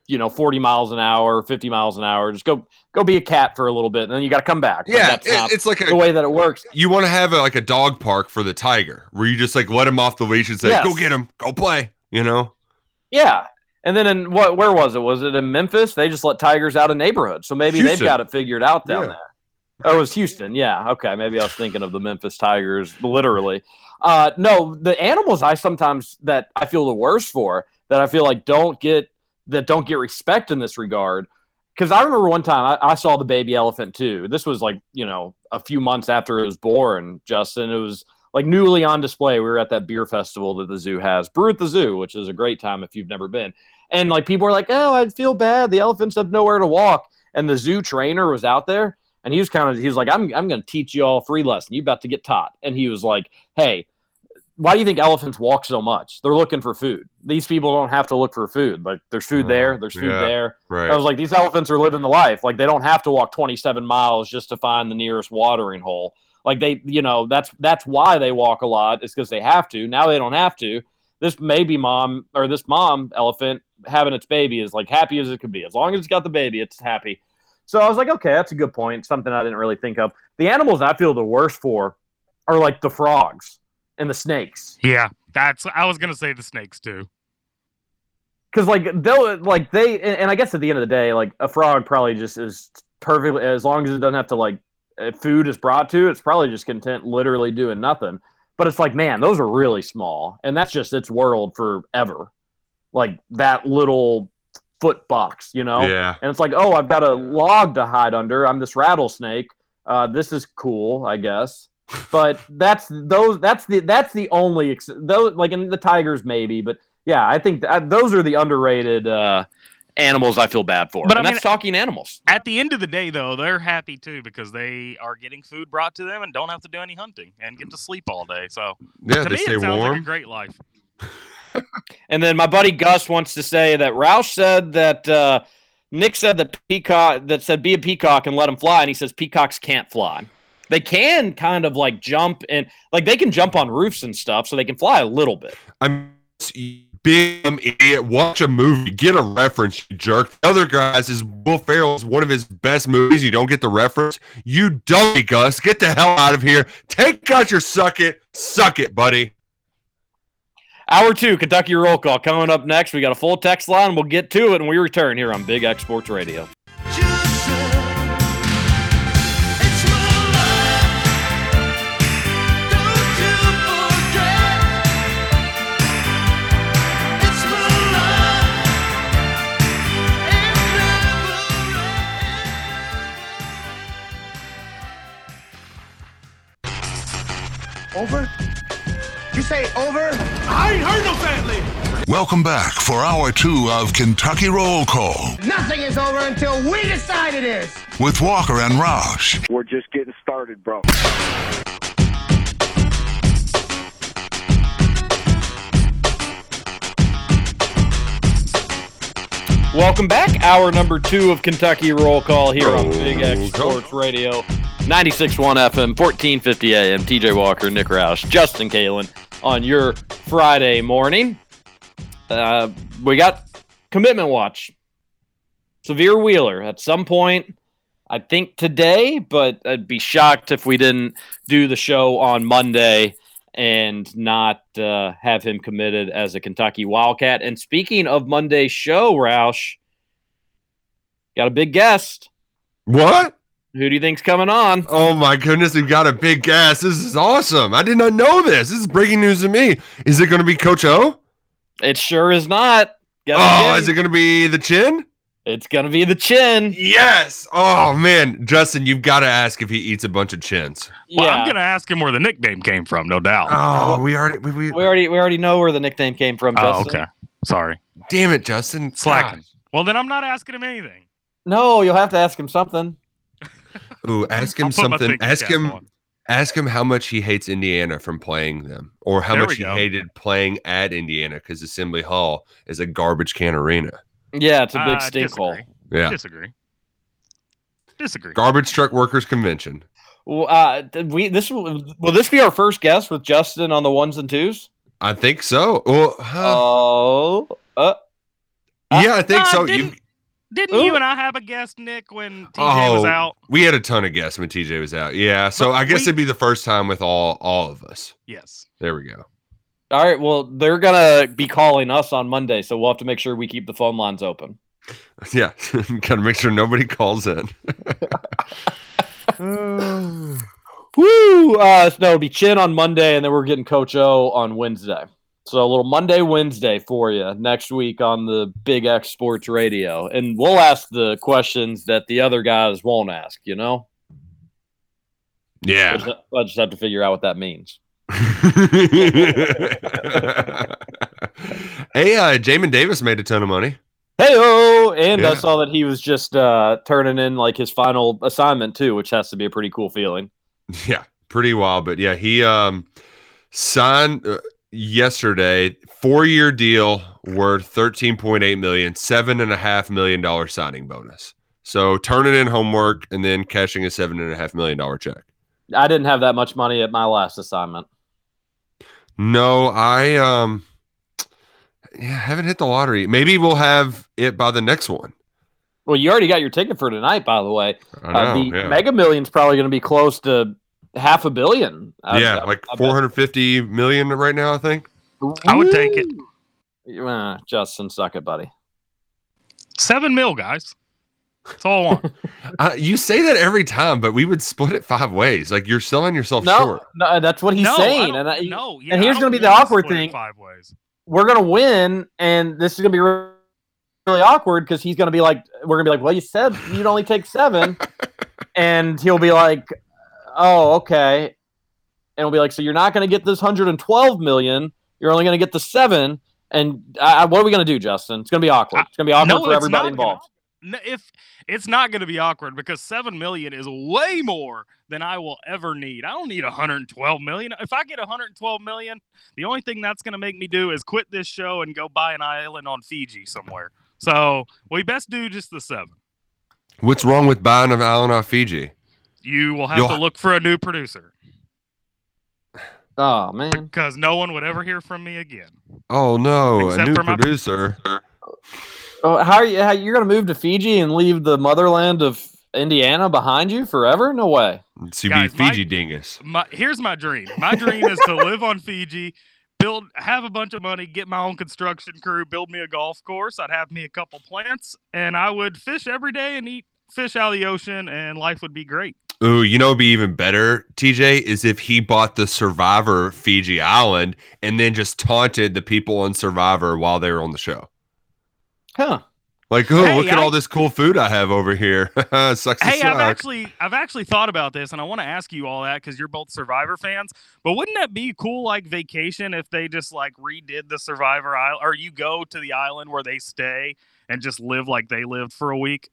you know, forty miles an hour, fifty miles an hour. Just go go be a cat for a little bit, and then you got to come back. But Yeah, that's it- it's like a- the way that it works. You want to have a, like a dog park for the tiger, where you just like let him off the leash and say, Yes. "Go get him, go play." You know. Yeah. And then in what where was it? Was it in Memphis? They just let tigers out of neighborhoods. So maybe they've got it figured out down Yeah. there. Oh, it was Houston. Yeah. Okay. Maybe I was thinking of the Memphis Tigers, literally. Uh, no, the animals I sometimes that I feel the worst for that I feel like don't get that don't get respect in this regard. Because I remember one time I, I saw the baby elephant too. This was like you know a few months after it was born. Justin, it was like newly on display. We were at that beer festival that the zoo has, Brew at the Zoo, which is a great time if you've never been. And like people were like, "Oh, I feel bad. The elephants have nowhere to walk." And the zoo trainer was out there, and he was kind of he was like, "I'm I'm going to teach you all a free lesson. You about to get taught." And he was like, "Hey." Why do you think elephants walk so much? They're looking for food. These people don't have to look for food. Like there's food there, mm, there's food yeah, there. right. I was like, these elephants are living the life. Like they don't have to walk 27 miles just to find the nearest watering hole. Like they, you know, that's that's why they walk a lot. Is because they have to. Now they don't have to. This baby mom or this mom elephant having its baby is like happy as it could be. As long as it's got the baby, it's happy. So I was like, okay, that's a good point. Something I didn't really think of. The animals I feel the worst for are like the frogs and the snakes. Yeah, that's. I was gonna say the snakes too. because like they'll like they and, and I guess at the end of the day, like a frog probably just is perfectly as long as it doesn't have to like if food is brought to, it's probably just content literally doing nothing. But it's like, man, those are really small, and that's just its world forever. Like that little foot box, you know. Yeah. And it's like, oh, I've got a log to hide under. I'm this rattlesnake. Uh, this is cool, I guess. But that's those. That's the that's the only ex- those like in the tigers maybe, but yeah, I think that, those are the underrated uh, animals I feel bad for. But I and mean- that's talking animals. At the end of the day, though, they're happy too because they are getting food brought to them and don't have to do any hunting and get to sleep all day. So Yeah, to they me, stay it sounds like a warm. great life. And then my buddy Gus wants to say that Roush said that uh, Nick said that peacock that said be a peacock and let them fly, and he says peacocks can't fly. They can kind of like jump and like they can jump on roofs and stuff, so they can fly a little bit. I'm big dumb idiot. Watch a movie. Get a reference, you jerk. The other guys is Will Ferrell's one of his best movies. You don't get the reference. You dummy, Gus. Get the hell out of here. Take out your suck it. Suck it, buddy. Hour two, Kentucky roll call coming up next. We got a full text line. We'll get to it when we return here on Big X Sports Radio. Welcome back for hour two of Kentucky Roll Call Nothing is over until we decide it is. with Walker and Roush. We're just getting started, bro. Welcome back. Hour number two of Kentucky Roll Call here on Big X Sports Radio. 96.1 FM, 1450 AM. TJ Walker, Nick Roush, Justin Kalen on your Friday morning. Uh, we got Commitment Watch. Sahvir Wheeler at some point, I think today, but I'd be shocked if we didn't do the show on Monday and not uh, have him committed as a Kentucky Wildcat. And speaking of Monday's show, Roush, got a big guest. What? Who do you think's coming on? Oh my goodness, we've got a big guest. This is awesome. I did not know this. This is breaking news to me. Is it going to be Coach O? It sure is not. Guess Oh, is it going to be the chin? It's gonna be the chin. Yes. Oh man, Justin, you've got to ask if he eats a bunch of chins. Well, I'm gonna ask him where the nickname came from, no doubt. Oh, we already we, we, We already we already know where the nickname came from. Oh, Justin. okay. Sorry. Damn it, Justin. Slacking. Gosh. Well, then I'm not asking him anything. No, you'll have to ask him something. Ooh, ask him I'll put my something. thinking Ask cap him. on. Ask him how much he hates Indiana from playing them, or how There much he hated playing at Indiana because Assembly Hall is a garbage can arena. Yeah, it's a big Uh, stink hole. disagree. Yeah, Disagree. Disagree. garbage truck workers convention. Well, uh, did we this will will this be our first guest with Justin on the ones and twos? I think so. Well, huh, Oh, uh, yeah, I think Nah, so. didn't- You, Didn't Ooh. you and I have a guest, Nick, when TJ was oh, out? we had a ton of guests when TJ was out. Yeah, so But I guess we- it'd be the first time with all all of us. Yes. There we go. all right. Well, they're gonna be calling us on Monday, so we'll have to make sure we keep the phone lines open. Yeah, gotta make sure nobody calls in. Woo! Uh, no, it'll be Chin on Monday, and then we're getting Coach O on Wednesday. So a little Monday, Wednesday for you next week on the Big X Sports Radio, and we'll ask the questions that the other guys won't ask. You know, Yeah. I just, I just have to figure out what that means. hey, uh, Jamin Davis made a ton of money. Hey oh, and I saw that he was just uh, turning in like his final assignment too, which has to be a pretty cool feeling. Yeah, pretty wild. But yeah, he um signed uh, yesterday four year deal worth thirteen point eight million, seven and a half million dollar signing bonus. So turning in homework and then cashing a seven and a half million dollar check. I didn't have that much money at my last assignment. No, I um yeah, haven't hit the lottery. Maybe we'll have it by the next one. Well, you already got your ticket for tonight, by the way. I Uh, the yeah. Mega Million's probably going to be close to half a billion. I- yeah, I- like I bet. 450 million right now, I think. I would take it. Uh, Justin, suck it, buddy. Seven mil, guys. That's all I want. Uh, you say that every time, but we would split it five ways. Like you're selling yourself No, short. no, that's what he's No, saying. don't- And I, no, yeah, and here's going to be the awkward thing: Five ways. we're going to win, and this is going to be re- really awkward because he's going to be like, we're going to be like, well, you said you'd only take seven, and he'll be like, oh, okay, and we'll be like, so you're not going to get this 112 million. You're only going to get the seven. And uh, what are we going to do, Justin? It's going to be awkward. It's going to be awkward No, for everybody not gonna- involved. If it's not going to be awkward because seven million is way more than I will ever need. I don't need 112 million. If I get 112 million, the only thing that's going to make me do is quit this show and go buy an island on Fiji somewhere. So we best do just the seven. What's wrong with buying an island off Fiji? You will have You'll to look for a new producer Oh man. because no one would ever hear from me again. Oh no, Except a new for my- producer. Oh, oh, how are you? How, you're going to move to Fiji and leave the motherland of Indiana behind you forever? No way. So you Guys, be my- Fiji dingus. My here's my dream. My dream is to live on Fiji, build, have a bunch of money, get my own construction crew, build me a golf course. I'd have me a couple plants, and I would fish every day and eat fish out of the ocean, and life would be great. Ooh, you know, be even better, TJ, is if he bought the Survivor Fiji Island and then just taunted the people on Survivor while they were on the show. Huh. Like, oh, Hey, look at I- all this cool food I have over here. Sucks to Hey, I've actually I've actually thought about this, and I want to ask you all that because you're both Survivor fans. But wouldn't that be cool, like vacation, if they just like redid the Survivor Island, or you go to the island where they stay and just live like they lived for a week?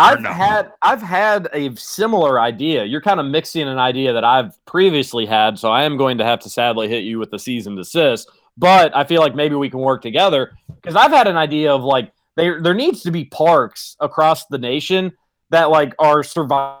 I've no? had I've had a similar idea. You're kind of mixing an idea that I've previously had, so I am going to have to sadly hit you with the season desist. But I feel like maybe we can work together because I've had an idea of like there there needs to be parks across the nation that like are survivor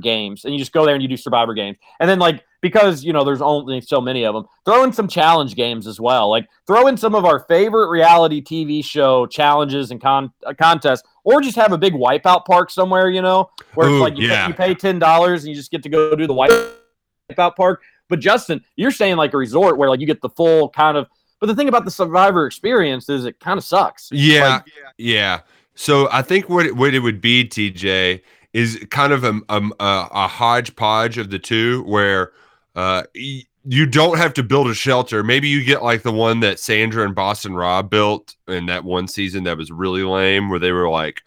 games, and you just go there and you do survivor games, and then like because you know there's only so many of them, throw in some challenge games as well. Like throw in some of our favorite reality TV show challenges and con- uh, contests, or just have a big wipeout park somewhere, you know, where Ooh, it's like you, pay, you pay ten dollars and you just get to go do the wipeout park. But Justin, you're saying like a resort where like you get the full kind of. But the thing about the Survivor experience is it kind of sucks. Yeah, Like, yeah. So I think what it, what it would be, TJ, is kind of a a, a, hodgepodge of the two, where uh, you don't have to build a shelter. Maybe you get like the one that Sandra and Boston Rob built in that one season that was really lame, where they were like.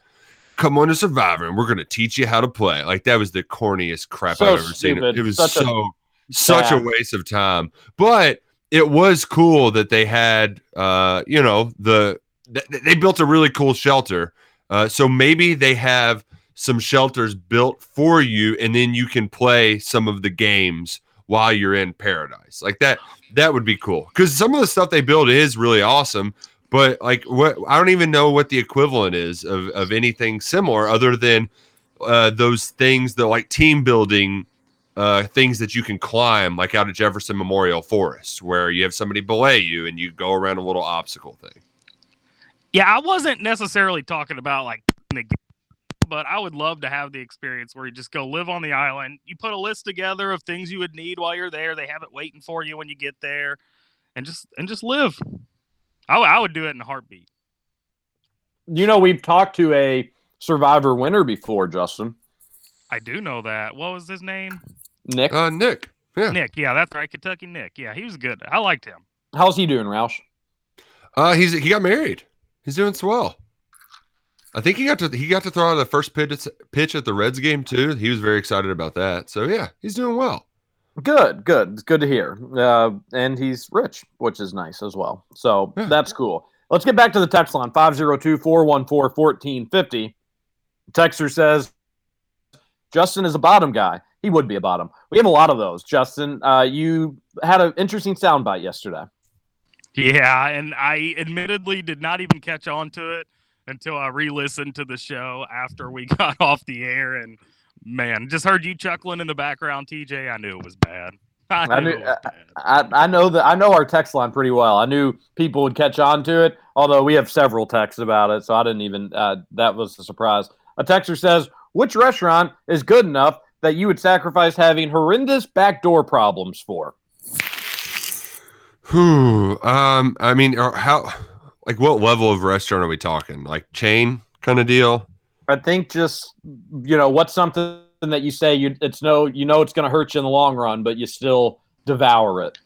Come on to Survivor, and we're gonna teach you how to play. Like that was the corniest crap So I've ever seen. It was Such a so such a waste of time. But it was cool that they had, uh, you know, the th- they built a really cool shelter. Uh, so maybe they have some shelters built for you, and then you can play some of the games while you're in paradise. Like that, that would be cool. Because some of the stuff they build is really awesome. But like, what I don't even know what the equivalent is of of anything similar, other than uh, those things that like team building uh, things that you can climb, like out of Jefferson Memorial Forest, where you have somebody belay you and you go around a little obstacle thing. Yeah, I wasn't necessarily talking about like the but I would love to have the experience where you just go live on the island. You put a list together of things you would need while you're there. They have it waiting for you when you get there, and just and just live. I, would- I would do it in a heartbeat. you know, we've talked to a Survivor winner before, Justin. I do know that. What was his name? Nick, Uh, Nick, yeah, Nick. Yeah, that's right. Kentucky Nick. Yeah, he was good. I liked him. how's he doing, Roush? uh, he's he got married. He's doing swell. I think he got to he got to throw out the first pitch pitch at the Reds game too. He was very excited about that. So yeah, he's doing well. Good, good. It's good to hear. Uh, and he's rich, which is nice as well. So that's cool. Let's get back to the text line 502 414 1450. Texter says, Justin is a bottom guy. He would be a bottom. We have a lot of those. Justin, uh, you had an interesting soundbite yesterday. Yeah, and I admittedly did not even catch on to it until I re-listened to the show after we got off the air. And man, just heard you chuckling in the background, TJ. I knew it was bad. I knew, I, knew, it was I, I, I know that I know our text line pretty well. I knew people would catch on to it, although we have several texts about it, so I didn't even. Uh, that was a surprise. A texter says, "Which restaurant is good enough that you would sacrifice having horrendous backdoor problems for?" Whew. Um, I mean, how, like, what level of restaurant are we talking? Like chain kind of deal? I think just you know what's something that you say you it's no you know it's going to hurt you in the long run, but you still devour it.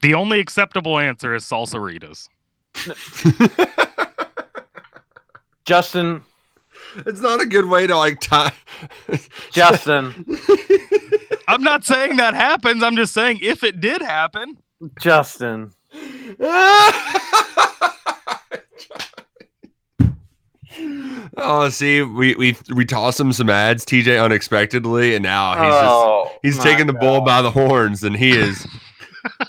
The only acceptable answer is salsaritas. Justin, It's not a good way to like tie. Justin, I'm not saying that happens. I'm just saying if it did happen, Justin. oh, see, we we we toss him some ads, TJ, unexpectedly, and now he's Oh, just he's taking the bull by the horns, and he is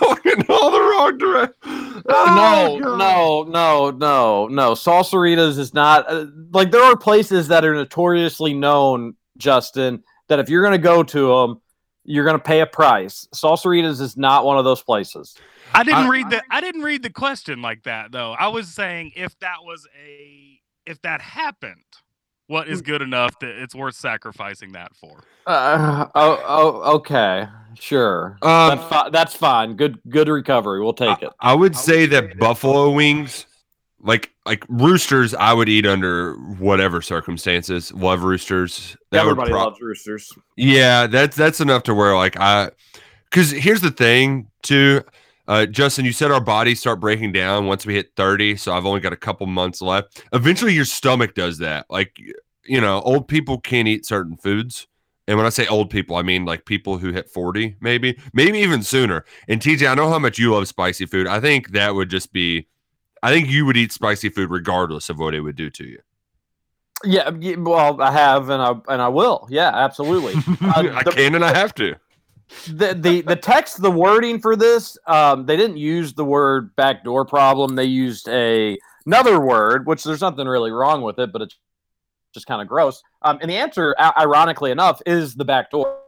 going in all the wrong direction. no, no, no, no, no. Salsaritas is not uh, like there are places that are notoriously known, Justin, that if you're going to go to them, you're going to pay a price. Salsaritas is not one of those places. I didn't I- read the I didn't read the question like that though. I was saying if that was a if that happened, what Mm. good enough that it's worth sacrificing that for? Uh, oh, oh, okay, sure. Um, that's, fi- that's fine. Good, good recovery. We'll take it. I would say that buffalo wings, like like roosters, I would eat under whatever circumstances. Love roosters. That would Everybody pro- loves roosters. Yeah, that's that's enough to where like I, because here's the thing too, uh, Justin. You said our bodies start breaking down once we hit thirty, so I've only got a couple months left. Eventually, your stomach does that. Like you know, old people can't eat certain foods. And when I say old people, I mean like people who hit 40, maybe, maybe even sooner. And TJ, I know how much you love spicy food. I think that would just be, I think you would eat spicy food regardless of what it would do to you. Yeah, well, I have, and I and I will. Yeah, absolutely. Uh, I can and I have to. The the the text the wording for this um they didn't use the word backdoor problem. They used a another word which there's nothing really wrong with it but it's just kind of gross. Um and the answer ironically enough is the backdoor.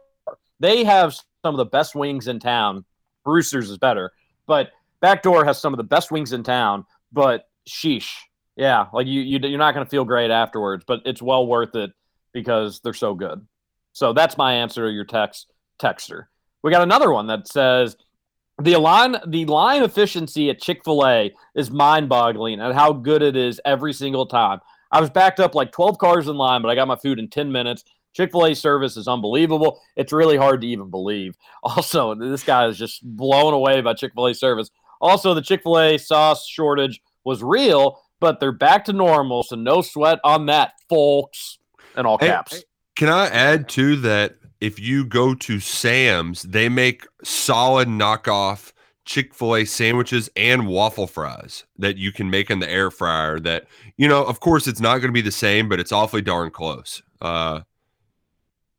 They have some of the best wings in town. Roosters is better but backdoor has some of the best wings in town but sheesh. Yeah like you, you you're not going to feel great afterwards but it's well worth it because they're so good. So that's my answer to your text texter. We got another one that says the line the line efficiency at Chick-fil-A is mind-boggling at how good it is every single time. I was backed up like 12 cars in line, but I got my food in 10 minutes. Chick-fil-A service is unbelievable. It's really hard to even believe. Also, this guy is just blown away by Chick-fil-A service. Also, the Chick-fil-A sauce shortage was real, but they're back to normal, so no sweat on that, folks. In all Hey, caps. hey, Can I add to that? If you go to Sam's, they make solid knockoff Chick fil A sandwiches and waffle fries that you can make in the air fryer. That, you know, of course, it's not going to be the same, but it's awfully darn close. Uh,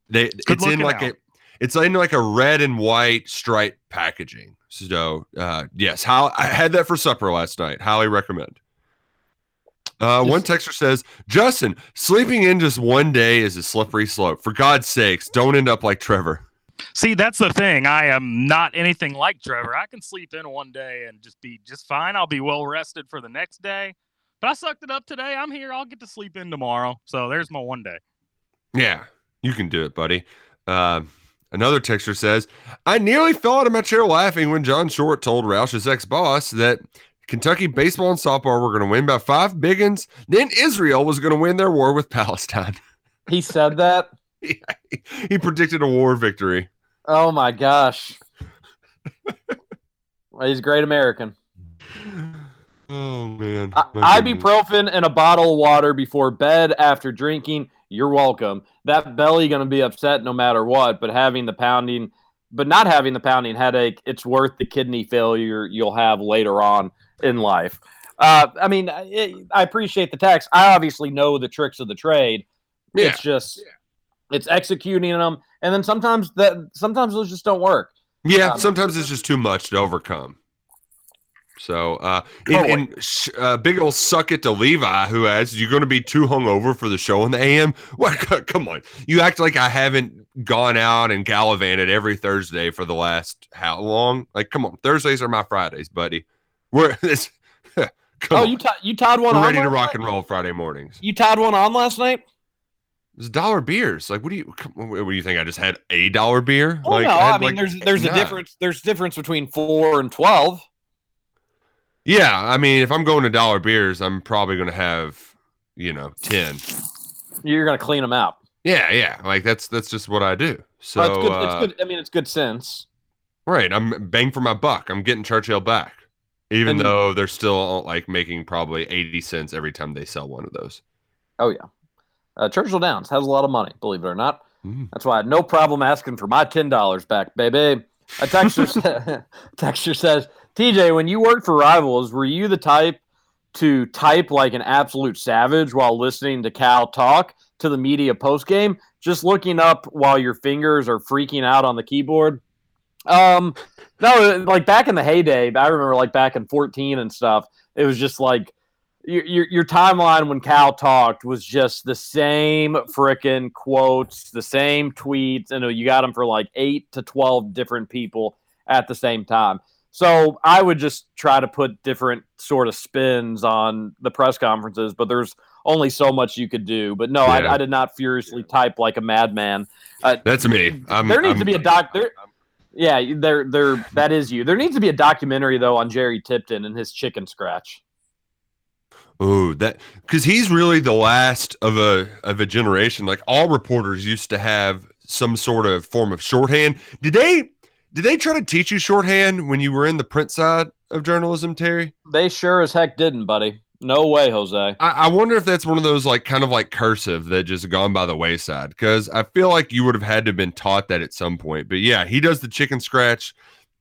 they, it's in like out. a, it's in like a red and white striped packaging. So, uh, yes, how I had that for supper last night. Highly recommend. Uh, one texter says, Justin, sleeping in just one day is a slippery slope. For God's sakes, don't end up like Trevor. See, that's the thing. I am not anything like Trevor. I can sleep in one day and just be just fine. I'll be well rested for the next day. But I sucked it up today. I'm here. I'll get to sleep in tomorrow. So there's my one day. Yeah, you can do it, buddy. Uh, another texter says, I nearly fell out of my chair laughing when John Short told Roush's ex boss that Kentucky baseball and softball were going to win by five biggins. Then Israel was going to win their war with Palestine. He said that. he predicted a war victory. Oh my gosh. Well, He's a great American. Oh, man. I- ibuprofen and a bottle of water before bed after drinking You're welcome. That belly going to be upset no matter what, but having the pounding, but not having the pounding headache, it's worth the kidney failure you'll have later on in life. Uh, I mean, it, I appreciate the tax. I obviously know the tricks of the trade. Yeah. It's just it's executing them, and then sometimes that sometimes those just don't work. Yeah, Um, sometimes it's just too much to overcome. So, uh, and, Totally. and sh- uh, big old suck it to Levi, who adds, "You're going to be too hungover for the show in the AM." What? Come on, you act like I haven't gone out and gallivanted every Thursday for the last how long? Like, come on, Thursdays are my Fridays, buddy. We're this. oh, you ti- you tied one We're on. ready to rock night? and roll Friday mornings. You tied one on last night. It's dollar beers. Like, what do you? What do you think? I just had a dollar beer? Oh like, no, had, I mean like, there's there's nah. a difference. There's difference between four and twelve. Yeah, I mean, if I'm going to dollar beers, I'm probably going to have, you know, ten. You're gonna clean them out. Yeah, yeah, like that's that's just what I do. So it's good. uh, it's good. I mean, it's good sense. right, I'm bang for my buck. I'm getting Churchill back, even And- though they're still like making probably eighty cents every time they sell one of those. Oh yeah, uh, Churchill Downs has a lot of money. Believe it or not. Mm. That's why I had no problem asking for my ten dollars back, baby. A texter, sa- texter says, TJ, when you worked for Rivals, were you the type to type like an absolute savage while listening to Cal talk to the media post game, just looking up while your fingers are freaking out on the keyboard? Um, no, like back in the heyday, I remember like back in 14 and stuff, it was just like your, your, your timeline when Cal talked was just the same frickin' quotes, the same tweets, and you got them for like eight to 12 different people at the same time. So I would just try to put different sort of spins on the press conferences, but there's only so much you could do. But no, Yeah. I, I did not furiously type like a madman. Uh, That's me. I'm, there needs I'm- to be a doc. There, yeah, there, there. That is you. There needs to be a documentary though on Jerry Tipton and his chicken scratch. Ooh, that because he's really the last of a of a generation. Like all reporters used to have some sort of form of shorthand. Did they did they try to teach you shorthand when you were in the print side of journalism, Terry? They sure as heck didn't, buddy. No way, Jose. I, I wonder if that's one of those like kind of like cursive that just gone by the wayside. Because I feel like you would have had to have been taught that at some point. But yeah, he does the chicken scratch,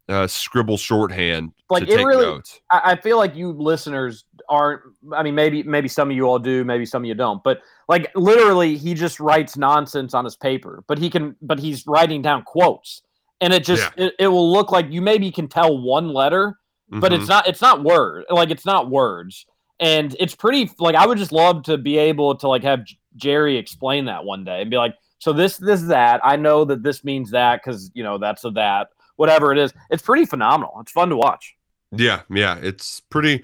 uh, scribble shorthand Like to it take really. notes. I, I feel like you listeners aren't. I mean, maybe maybe some of you all do, maybe some of you don't. But like literally, he just writes nonsense on his paper. But he can. But he's writing down quotes, and it just it, it will look like you maybe can tell one letter, but Mhm. it's not. It's not word. Like it's not words. And it's pretty. Like I would just love to be able to like have Jerry explain that one day and be like, so this this that I know that this means that because you know that's a that whatever it is. It's pretty phenomenal. It's fun to watch. Yeah, yeah, it's pretty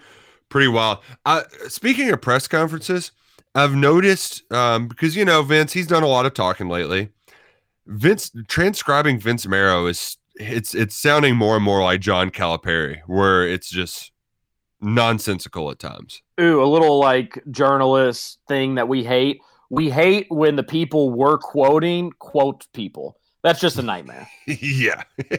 pretty wild. Uh, speaking of press conferences, I've noticed um, because you know Vince, he's done a lot of talking lately. Vince transcribing Vince Marrow is it's it's sounding more and more like John Calipari, where it's just nonsensical at times. Ooh, a little like journalist thing that we hate. We hate when the people we're quoting quote people. That's just a nightmare. yeah.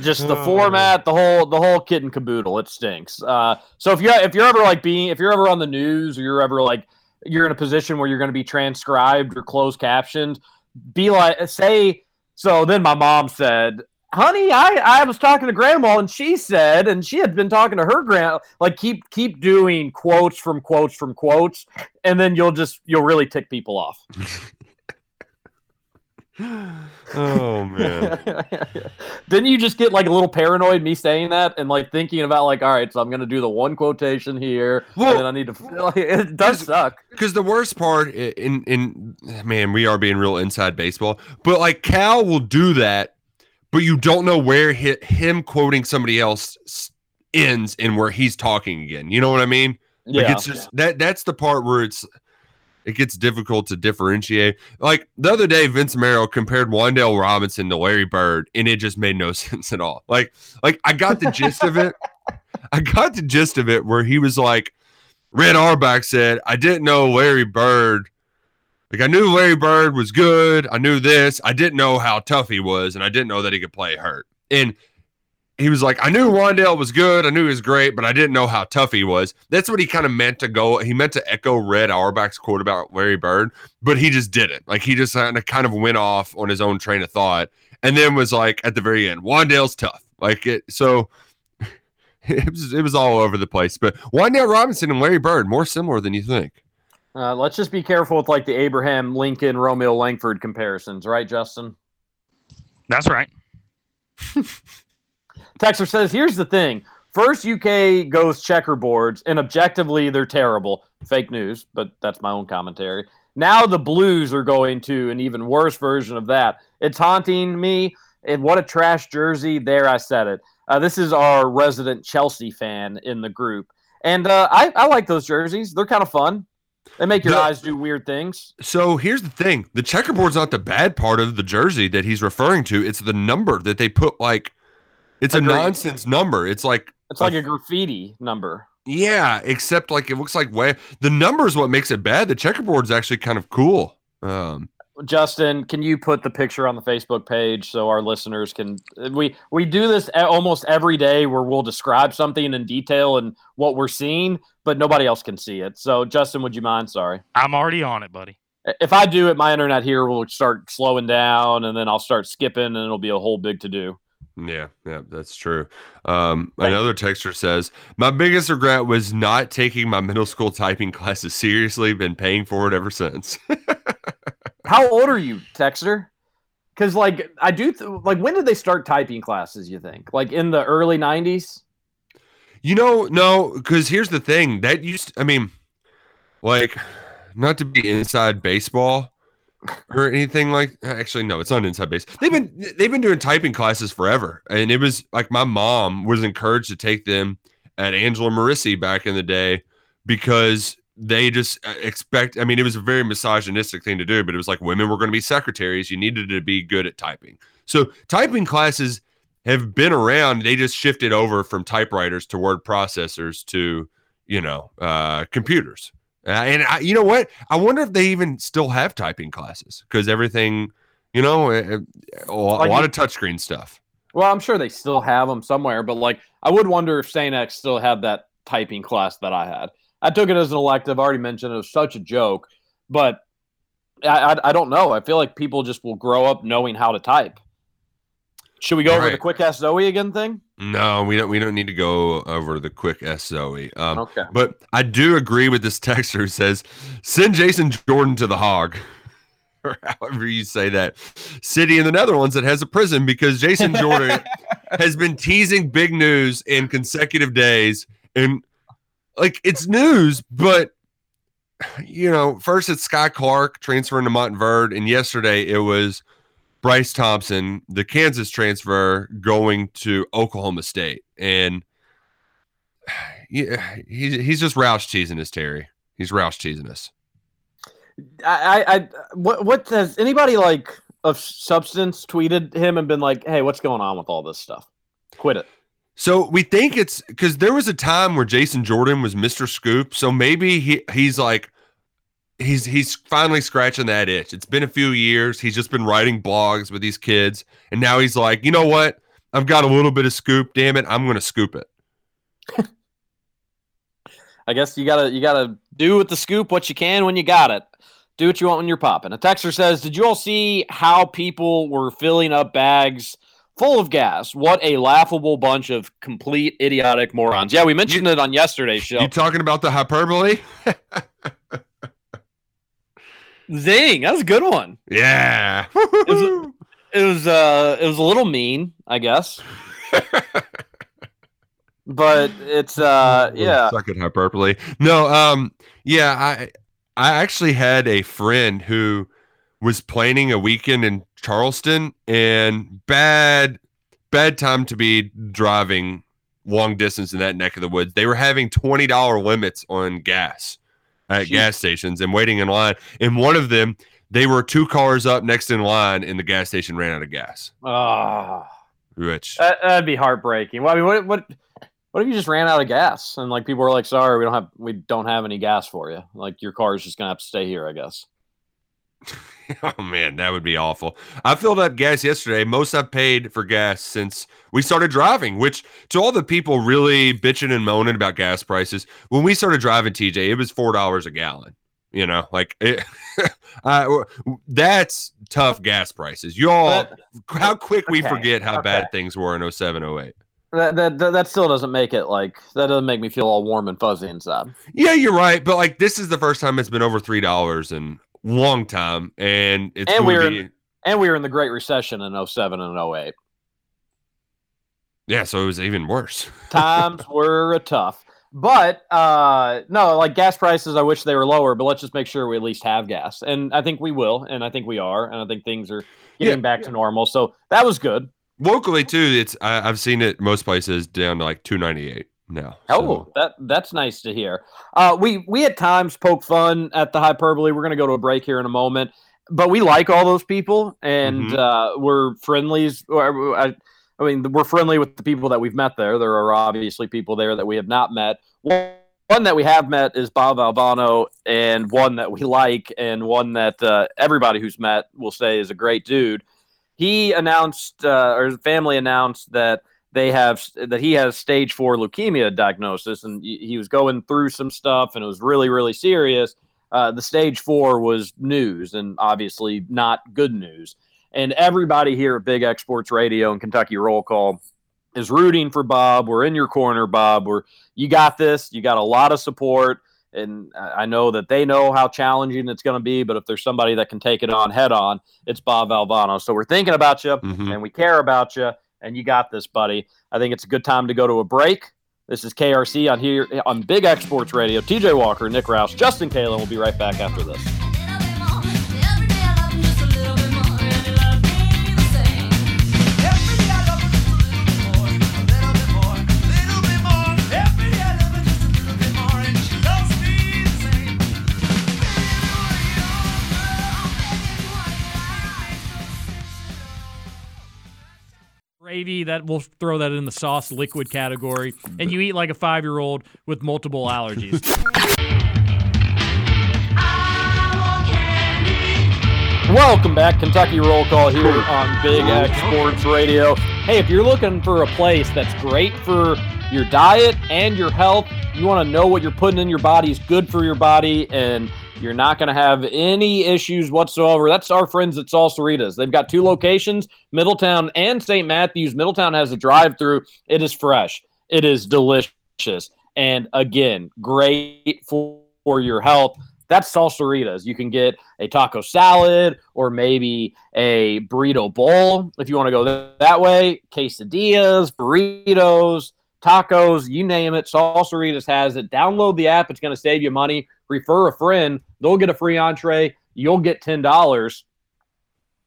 just the Oh. format, the whole the whole kit and caboodle. It stinks. Uh, so if you if you're ever like being if you're ever on the news or you're ever like you're in a position where you're going to be transcribed or closed captioned, be like say. So then my mom said, "Honey, I I was talking to grandma and she said, and she had been talking to her grand like keep keep doing quotes from quotes from quotes, and then you'll just you'll really tick people off." Oh man. Didn't you just get like a little paranoid me saying that and like thinking about like, all right, so I'm gonna do the one quotation here, Well- and then I need to. Like, it does suck. Because the worst part in in man, we are being real inside baseball, but like Cal will do that, but you don't know where hi him quoting somebody else ends and where he's talking again. You know what I mean? Like Yeah. it's just that that's the part where it's it gets difficult to differentiate. Like the other day, Vince Marrow compared Wan'Dale Robinson to Larry Bird, and it just made no sense at all. Like, like I got the gist of it. I got the gist of it where he was like, Red Auerbach said, I didn't know Larry Bird. Like I knew Larry Bird was good. I knew this. I didn't know how tough he was, and I didn't know that he could play hurt. And he was like, I knew Wan'Dale was good. I knew he was great, but I didn't know how tough he was. That's what he kind of meant to go. He meant to echo Red Auerbach's quote about Larry Bird, but he just didn't. Like he just kind of went off on his own train of thought, and then was like at the very end, Wan'Dale's tough. Like it. So it was it was all over the place. But Wan'Dale Robinson and Larry Bird more similar than you think. Uh, let's just be careful with like the Abraham Lincoln Romeo Langford comparisons, right, Justin? That's right. Texter says, here's the thing. First, UK goes checkerboards, and objectively, they're terrible. Fake news, but that's my own commentary. Now the Blues are going to an even worse version of that. It's haunting me. And what a trash jersey. There, I said it. Uh, this is our resident Chelsea fan in the group. And uh, I, I like those jerseys. They're kind of fun. They make your The- eyes do weird things. So here's the thing: the checkerboard's not the bad part of the jersey that he's referring to. It's the number that they put like. It's a nonsense number. It's like It's like a graffiti number. Yeah, except like it looks like way the number is what makes it bad. The checkerboard's actually kind of cool. Um, Justin, can you put the picture on the Facebook page so our listeners can? We we do this almost every day where we'll describe something in detail and what we're seeing, but nobody else can see it. So, Justin, would you mind? Sorry, I'm already on it, buddy. if I do it, my internet here will start slowing down, and then I'll start skipping, and it'll be a whole big to do. yeah, yeah, that's true. Um, another texter says my biggest regret was not taking my middle school typing classes seriously. Been paying for it ever since. How old are you, Texter? Because like I do, th- like when did they start typing classes? You think like in the early '90s? You know, no, because here's the thing that used. I mean, like, not to be inside baseball or anything like. Actually, no, it's not inside base. They've been they've been doing typing classes forever, and it was like my mom was encouraged to take them at Angela Merici back in the day because they just uh, expect. I mean, it was a very misogynistic thing to do, but it was like women were going to be secretaries. You needed to be good at typing. So typing classes have been around. They just shifted over from typewriters to word processors to, you know, uh, computers. Uh, and I, you know what? I wonder if they even still have typing classes because everything, you know, uh, a, a Like lot you- of touchscreen stuff. Well, I'm sure they still have them somewhere, but like I would wonder if St. X still had that typing class that I had. I took it as an elective. I already mentioned it was such a joke, but I, I, I don't know. I feel like people just will grow up knowing how to type. Should we go over the quick ask Zoe again thing? No, we don't. We don't need to go over the quick S Zoe. Um, Okay. But I do agree with this texter who says, "Send Jason Jordan to the Hague." or however you say that city in the Netherlands that has a prison because Jason Jordan has been teasing big news in consecutive days and like it's news but you know first it's Skyy Clark transferring to Montverde and yesterday it was Bryce Thompson the Kansas transfer going to Oklahoma State and yeah he's he's just Roush teasing us Terry he's Roush teasing us I, I, I what, what has anybody like of substance tweeted him and been like, "Hey, what's going on with all this stuff? Quit it." So we think it's because there was a time where Jason Jordan was Mr. Scoop. So maybe he he's like he's he's finally scratching that itch. It's been a few years. He's just been writing blogs with these kids, and now he's like, you know what? I've got a little bit of scoop. Damn it, I'm gonna scoop it. I guess you gotta you gotta do with the scoop what you can when you got it. Do what you want when you're popping. A texter says, "Did you all see how people were filling up bags full of gas? What a laughable bunch of complete idiotic morons." Yeah, we mentioned it on yesterday's show. You talking about the hyperbole? Zing, that was a good one. Yeah. It was, it was uh it was a little mean, I guess. but it's uh yeah. It hyperbole. No, um, yeah, I I actually had a friend who was planning a weekend in Charleston and bad bad time to be driving long distance in that neck of the woods. They were having twenty dollar limits on gas at Jeez. gas stations and waiting in line. And one of them, they were two cars up next in line, and the gas station ran out of gas. Ah. Which That, that'd be heartbreaking. Well, I mean, what, what, what if you just ran out of gas and like people were like, "Sorry, we don't have, we don't have any gas for you. Like your car's just gonna have to stay here, I guess." Oh man, that would be awful. I filled up gas yesterday. Most I've paid for gas since we started driving. Which to all the people really bitching and moaning about gas prices, when we started driving, TJ, it was four dollars a gallon. You know, like it, uh, that's tough gas prices. Y'all, how quick we okay, forget how bad things were in 07, 08. That, that that that still doesn't make it like that doesn't make me feel all warm and fuzzy inside. Yeah, you're right. But like, this is the first time it's been over three dollars in long time, and it's and we were in, and we were in the Great Recession in 07 and 08. yeah. So it was even worse. Times were tough. But uh no, like gas prices, I wish they were lower, but let's just make sure we at least have gas. And I think we will, and I think we are, and I think things are getting Yeah. back to normal. So that was good. Locally too, it's I, I've seen it most places down to like two ninety eight now. Oh, that that's nice to hear. Uh, we we at times poke fun at the hyperbole. We're going to go to a break here in a moment, but we like all those people, and Mhm. uh, we're friendlies. or, I, I mean, we're friendly with the people that we've met there. There are obviously people there that we have not met. One, one that we have met is Bob Albano, and one that we like, and one that uh, everybody who's met will say is a great dude. He announced, uh, or his family announced that they have that he has stage four leukemia diagnosis, and he was going through some stuff, and it was really, really serious. Uh, the stage four was news, and obviously not good news. And everybody here at Big X Sports Radio and Kentucky Roll Call is rooting for Bob. We're in your corner, Bob. We're you got this. You got a lot of support, and I know that they know how challenging it's going to be. But if there's somebody that can take it on head on, it's Bob Albano. So we're thinking about you, Mhm. and we care about you, and you got this, buddy. I think it's a good time to go to a break. This is KRC on here on Big X Sports Radio. TJ Walker, Nick Roush, Justin Kalen will be right back after this. Gravy that we'll throw that in the sauce liquid category and you eat like a five-year-old with multiple allergies Welcome back, Kentucky Roll Call here on Big X Sports Radio. Hey, if you're looking for a place that's great for your diet and your health, you want to know what you're putting in your body is good for your body, and you're not going to have any issues whatsoever. That's our friends at Salsaritas. They've got two locations, Middletown and St. Matthews. Middletown has a drive-through. It is fresh. It is delicious, and again, great for, for your health that's salsaritas. You can get a taco salad or maybe a burrito bowl if you want to go that way. Quesadillas, burritos, tacos, you name it. Salsaritas has it. Download the app. It's going to save you money. Refer a friend. They'll get a free entree. You'll get $10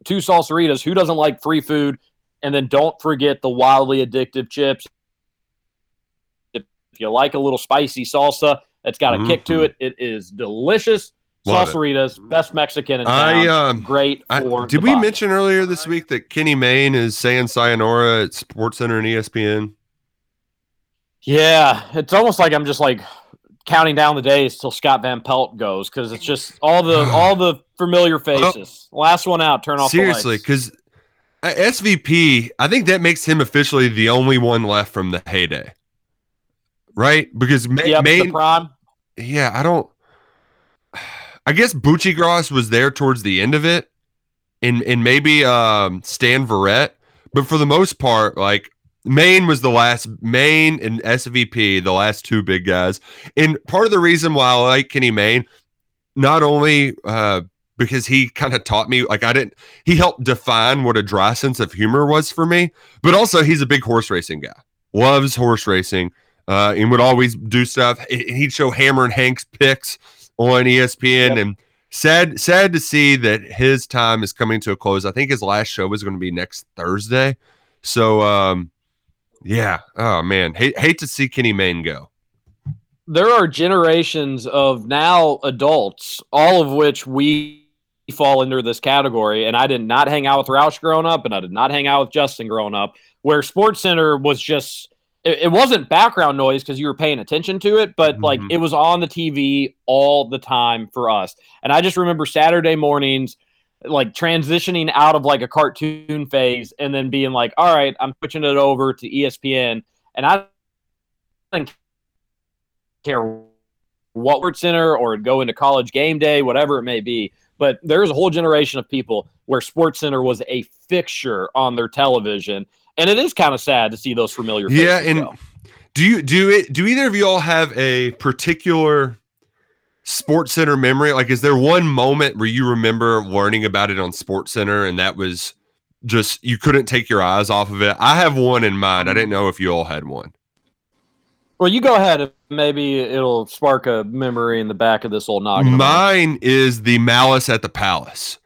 Two Salsaritas. Who doesn't like free food? And then don't forget the wildly addictive chips. If you like a little spicy salsa, it's got a kick to Mhm. it. It is delicious. Love it. Salsaritas, best Mexican in I town. um, Great I- did we body. mention earlier this week that Kenny Mayne is saying sayonara at Sports Center and ESPN? Yeah, it's almost like I'm just like counting down the days till Scott Van Pelt goes because it's just all the all the familiar faces. Last one out. Turn off Seriously, because SVP, I think that makes him officially the only one left from the heyday, right? Because Ma- Yep, the Mayne, prime. yeah, I don't. I guess Bucci Gross was there towards the end of it, and and maybe um, Stan Verrett, but for the most part, like Mayne was the last. Mayne and SVP, the last two big guys, and part of the reason why I like Kenny Mayne, not only uh, because he kind of taught me, like I didn't, he helped define what a dry sense of humor was for me, but also he's a big horse racing guy, loves horse racing, uh, and would always do stuff. He- He'd show Hammer and Hank's picks on ESPN, and sad, sad to see that his time is coming to a close. I think his last show is going to be next Thursday. So, um, yeah. Oh man, hate hate to see Kenny Mayne go. there are generations of now adults, all of which we fall under this category. And I did not hang out with Roush growing up, and I did not hang out with Justin growing up, where Sports Center was just. It, it wasn't background noise because you were paying attention to it, but like Mhm. it was on the TV all the time for us. And I just remember Saturday mornings like transitioning out of like a cartoon phase and then being like, all right, I'm switching it over to ESPN. And I didn't care what Word Center or go into college game day, whatever it may be. But there's a whole generation of people where Sports Center was a fixture on their television. And it is kind of sad to see those familiar. Yeah, and go. do you do it? Do either of you all have a particular Sports Center memory? Like, is there one moment where you remember learning about it on Sports Center, and that was just you couldn't take your eyes off of it? I have one in mind. I didn't know if you all had one. Well, you go ahead. and Maybe it'll spark a memory in the back of this old noggin. Mine is the Malice at the Palace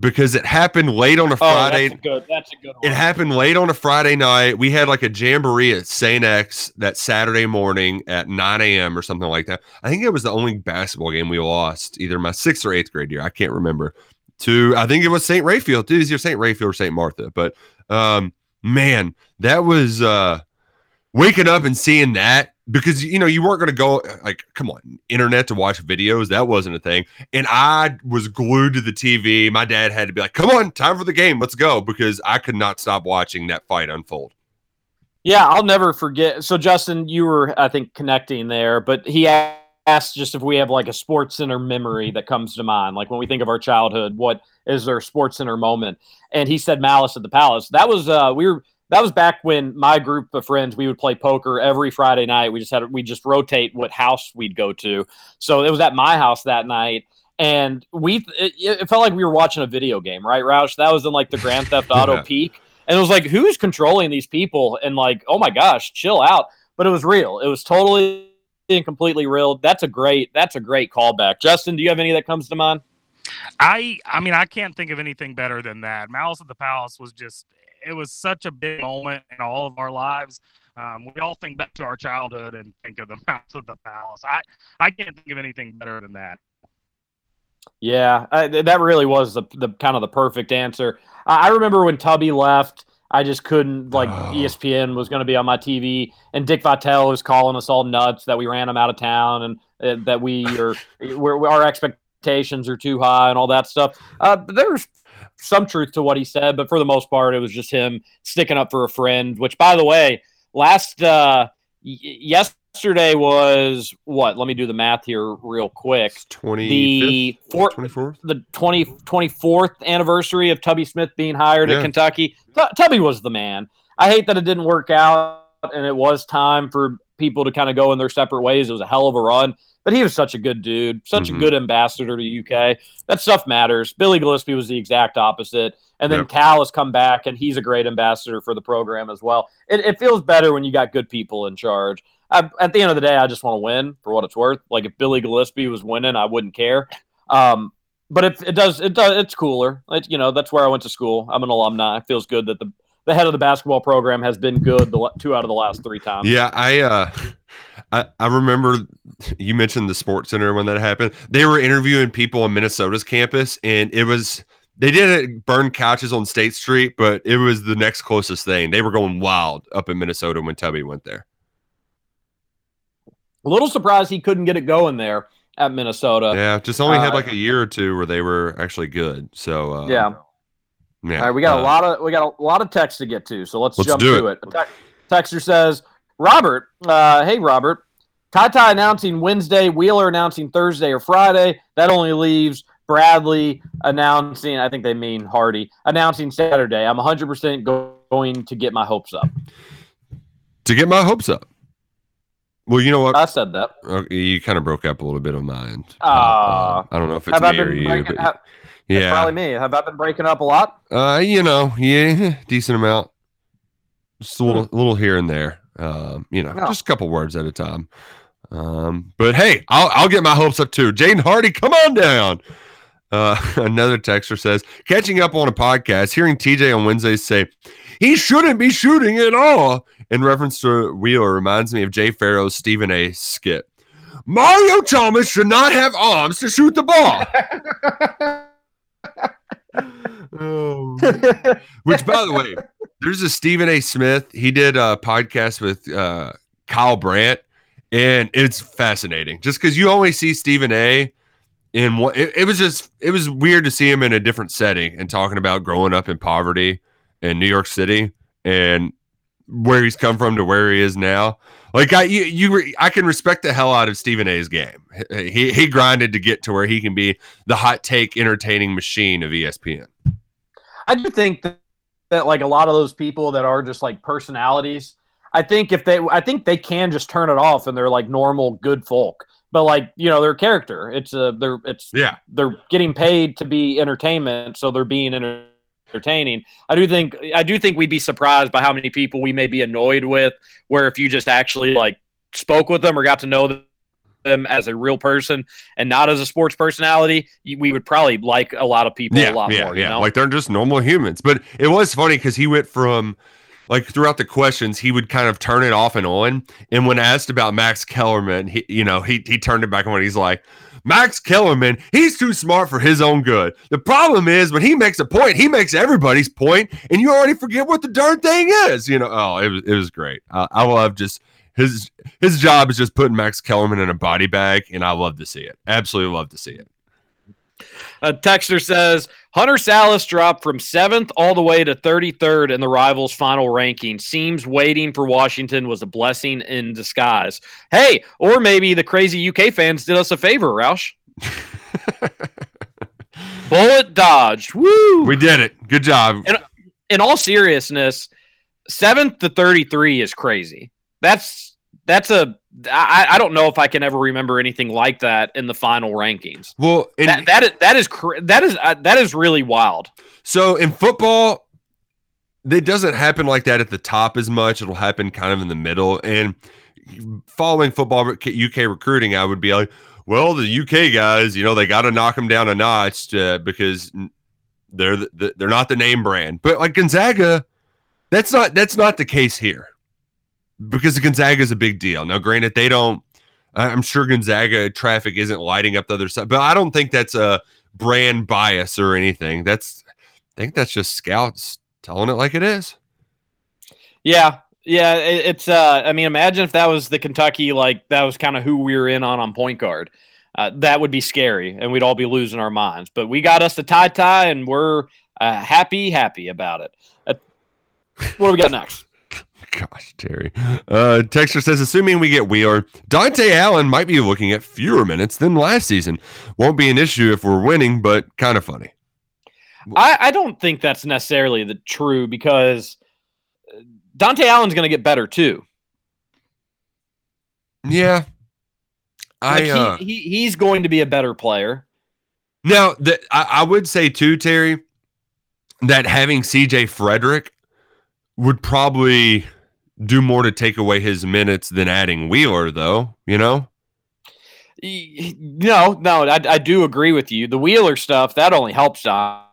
because it happened late on a Oh, Friday. that's a good. That's a good one. It happened late on a Friday night. We had like a jamboree at St. X that Saturday morning at 9 a.m. or something like that. I think it was the only basketball game we lost, either my sixth or eighth grade year. I can't remember. To I think it was St. Raphael. Dude, it's either St. Raphael or St. Martha. But um, man, that was uh waking up and seeing that because you know you weren't going to go like come on internet to watch videos that wasn't a thing and i was glued to the tv my dad had to be like come on time for the game let's go because i could not stop watching that fight unfold Yeah, I'll never forget. So, Justin, you were, I think, connecting there, but he asked just if we have like a sports center memory that comes to mind. Like when we think of our childhood, what is their sports center moment? And he said Malice at the Palace. That was, uh, we were, that was back when my group of friends, we would play poker every Friday night. We just had, we just rotate what house we'd go to. So it was at my house that night. And we, it, it felt like we were watching a video game, right, Roush? That was in like the Grand Theft Auto Yeah. peak. And it was like, who's controlling these people? And like, oh my gosh, chill out. But it was real. It was totally and completely real. That's a great, that's a great callback. Justin, do you have any that comes to mind? I I mean I can't think of anything better than that. Malice at the Palace was just it was such a big moment in all of our lives. Um, we all think back to our childhood and think of the Malice of the Palace. I I can't think of anything better than that. Yeah, I, that really was the, the kind of the perfect answer. I, I remember when Tubby left, I just couldn't like Oh. ESPN was going to be on my TV, and Dick Vitale was calling us all nuts that we ran him out of town and uh, that we are we're, our expectations are too high and all that stuff. Uh, there's some truth to what he said, but for the most part, it was just him sticking up for a friend. Which, by the way, last uh, y- yesterday was what? Let me do the math here real quick. 20 The four, 24th the 20, 24th anniversary of Tubby Smith being hired Yeah. at Kentucky. Tu- Tubby was the man. I hate that it didn't work out and it was time for people to kind of go in their separate ways. It was a hell of a run, but he was such a good dude, such Mhm. a good ambassador to UK. That stuff matters. Billy Gillispie was the exact opposite. And then Yep. Cal has come back and he's a great ambassador for the program as well. It, it feels better when you got good people in charge. I, at the end of the day, I just want to win for what it's worth. Like if Billy Gillispie was winning, I wouldn't care. Um, but it, it does it does it's cooler. It's you know that's where I went to school. I'm an alumni. It feels good that the the head of the basketball program has been good the two out of the last three times. Yeah, I uh I, I remember you mentioned the sports center when that happened. They were interviewing people on Minnesota's campus and it was they didn't burn couches on State Street, but it was the next closest thing. They were going wild up in Minnesota when Tubby went there. A little surprised he couldn't get it going there at Minnesota. Yeah, just only had Uh, like a year or two where they were actually good. So uh, Yeah. yeah. All right, we got uh, a lot of we got a lot of text to get to, so let's, Let's jump to it. it. A te- Texter says, Robert, uh, hey Robert, Ty announcing Wednesday, Wheeler announcing Thursday or Friday. That only leaves Bradley announcing. I think they mean Hardy announcing Saturday. I'm 100 percent going to get my hopes up. to get my hopes up. Well, you know what? I said that. Okay, you kind of broke up a little bit on my end. Ah. Uh, I don't know if it's me or you, breaking? but have- yeah. probably me. Have I been breaking up a lot? Uh, you know, yeah, decent amount. Just a little, Hmm. little here and there. Um, you know, No. just a couple words at a time. Um, but hey, I'll I'll get my hopes up too. Jaden Hardy, come on down. Uh, another texter says, catching up on a podcast, hearing TJ on Wednesdays say he shouldn't be shooting at all in reference to Wheeler reminds me of Jay Pharoah's Stephen A. skit. Mario Thomas should not have arms to shoot the ball. Oh, Which, by the way, there's a Stephen A. Smith. He did a podcast with uh, Kyle Brandt, and it's fascinating just because you only see Stephen A. in what it, it was just it was weird to see him in a different setting and talking about growing up in poverty in New York City and where he's come from to where he is now. Like I you, you re- I can respect the hell out of Stephen A's game. He he grinded to get to where he can be the hot take entertaining machine of ESPN. I do think that, that like a lot of those people that are just like personalities, I think if they, I think they can just turn it off and they're like normal good folk. But like you know, their character, it's a they're it's Yeah. they're getting paid to be entertainment, so they're being enter- entertaining. I do think I do think we'd be surprised by how many people we may be annoyed with. Where if you just actually like spoke with them or got to know them as a real person and not as a sports personality, we would probably like a lot of people yeah, a lot yeah, more. yeah. You know? Like they're just normal humans. But it was funny because he went from like throughout the questions, he would kind of turn it off and on. And when asked about Max Kellerman, he you know, he he turned it back on. He's like, Max Kellerman, he's too smart for his own good. The problem is when he makes a point, he makes everybody's point, and you already forget what the darn thing is. You know, oh, it was it was great. I, I love just his his job is just putting Max Kellerman in a body bag, and I love to see it. Absolutely love to see it. A texter says Hunter Sallis dropped from seventh all the way to 33rd in the rivals' final ranking. Seems waiting for Washington was a blessing in disguise. Hey, or maybe the crazy UK fans did us a favor, Roush. Bullet dodged. Woo! We did it. Good job. In, in all seriousness, seventh to 33 is crazy. That's that's a I, I don't know if I can ever remember anything like that in the final rankings. Well, and that that is that is that is uh, that is really wild. So in football, it doesn't happen like that at the top as much. It'll happen kind of in the middle. And following football UK recruiting, I would be like, well, the UK guys, you know, they got to knock them down a notch uh, because they're the, the, they're not the name brand. But like Gonzaga, that's not that's not the case here because Gonzaga is a big deal. Now, granted, they don't. I'm sure Gonzaga traffic isn't lighting up the other side, but I don't think that's a brand bias or anything. That's I think that's just scouts telling it like it is. Yeah, yeah. It, it's. uh I mean, imagine if that was the Kentucky, like that was kind of who we were in on on point guard. Uh, that would be scary, and we'd all be losing our minds. But we got us the TyTy, and we're uh, happy, happy about it. Uh, what do we got next? Gosh, Terry. Uh, Texture says, assuming we get Wheeler, Dontaie Allen might be looking at fewer minutes than last season. Won't be an issue if we're winning, but kind of funny. I, I don't think that's necessarily the true because uh, Dontaie Allen's going to get better too. Yeah, Like, I uh, he, he he's going to be a better player. now that I, I would say too, Terry, that having CJ Frederick would probably do more to take away his minutes than adding Wheeler, though. You know, No, no, I, I do agree with you. The Wheeler stuff that only helps Dontaie.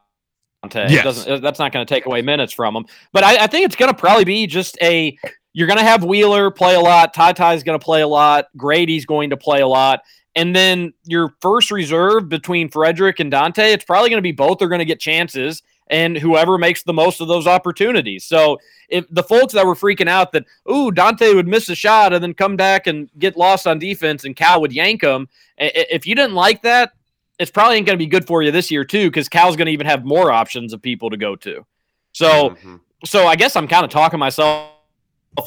Yes. doesn't uh, that's not going to take away minutes from him. But I, I think it's going to probably be just a you're going to have Wheeler play a lot. TyTy's going to play a lot. Grady's going to play a lot. And then your first reserve between Frederick and Dontaie, it's probably going to be both are going to get chances, and whoever makes the most of those opportunities. So if the folks that were freaking out that ooh Dontaie would miss a shot and then come back and get lost on defense and Cal would yank him, if you didn't like that, it's probably ain't going to be good for you this year too because Cal's going to even have more options of people to go to. So mm-hmm. so I guess I'm kind of talking myself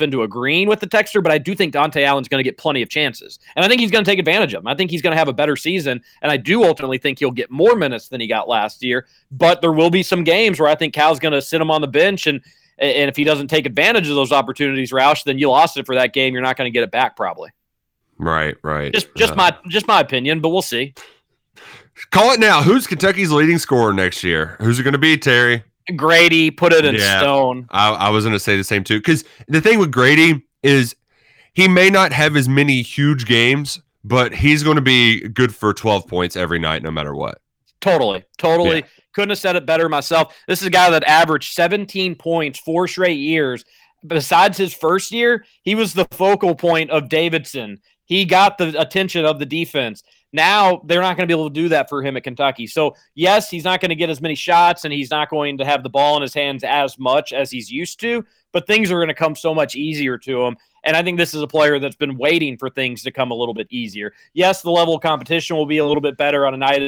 into agreeing with the texture, but I do think Dontaie Allen's going to get plenty of chances. And I think he's going to take advantage of them. I think he's going to have a better season. And I do ultimately think he'll get more minutes than he got last year. But there will be some games where I think Cal's going to sit him on the bench. And, and if he doesn't take advantage of those opportunities, Roush, then you lost it for that game. You're not going to get it back probably. right, right. Just just Uh, my just my opinion, but we'll see. call it now. Who's Kentucky's leading scorer next year? Who's it going to be, Terry? Grady, put it in Yeah. stone. I, I was going to say the same too. Because the thing with Grady is he may not have as many huge games, but he's going to be good for 12 points every night, no matter what. Totally, totally. Yeah. Couldn't have said it better myself. This is a guy that averaged 17 points four straight years. Besides his first year, he was the focal point of Davidson. He got the attention of the defense. Now they're not going to be able to do that for him at Kentucky. So, yes, he's not going to get as many shots and he's not going to have the ball in his hands as much as he's used to, but things are going to come so much easier to him. And I think this is a player that's been waiting for things to come a little bit easier. Yes, the level of competition will be a little bit better on a night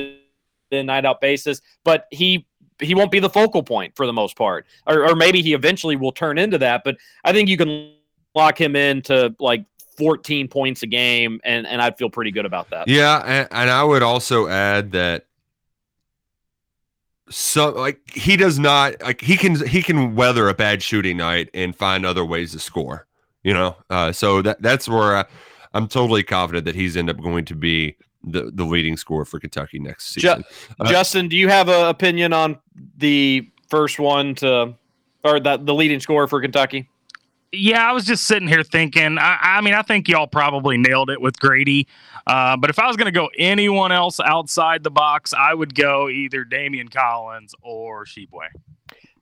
in, night out basis, but he he won't be the focal point for the most part. Or, or maybe he eventually will turn into that. But I think you can lock him into like 14 points a game, and, and I'd feel pretty good about that. Yeah, and, and I would also add that so like he does not like he can he can weather a bad shooting night and find other ways to score. You know, uh, so that that's where I, I'm totally confident that he's end up going to be the the leading scorer for Kentucky next season. Ju- Justin, do you have an opinion on the first one to or that the leading scorer for Kentucky? Yeah, I was just sitting here thinking. I, I mean, I think y'all probably nailed it with Grady. Uh, but if I was going to go anyone else outside the box, I would go either Daimion Collins or Tshiebwe.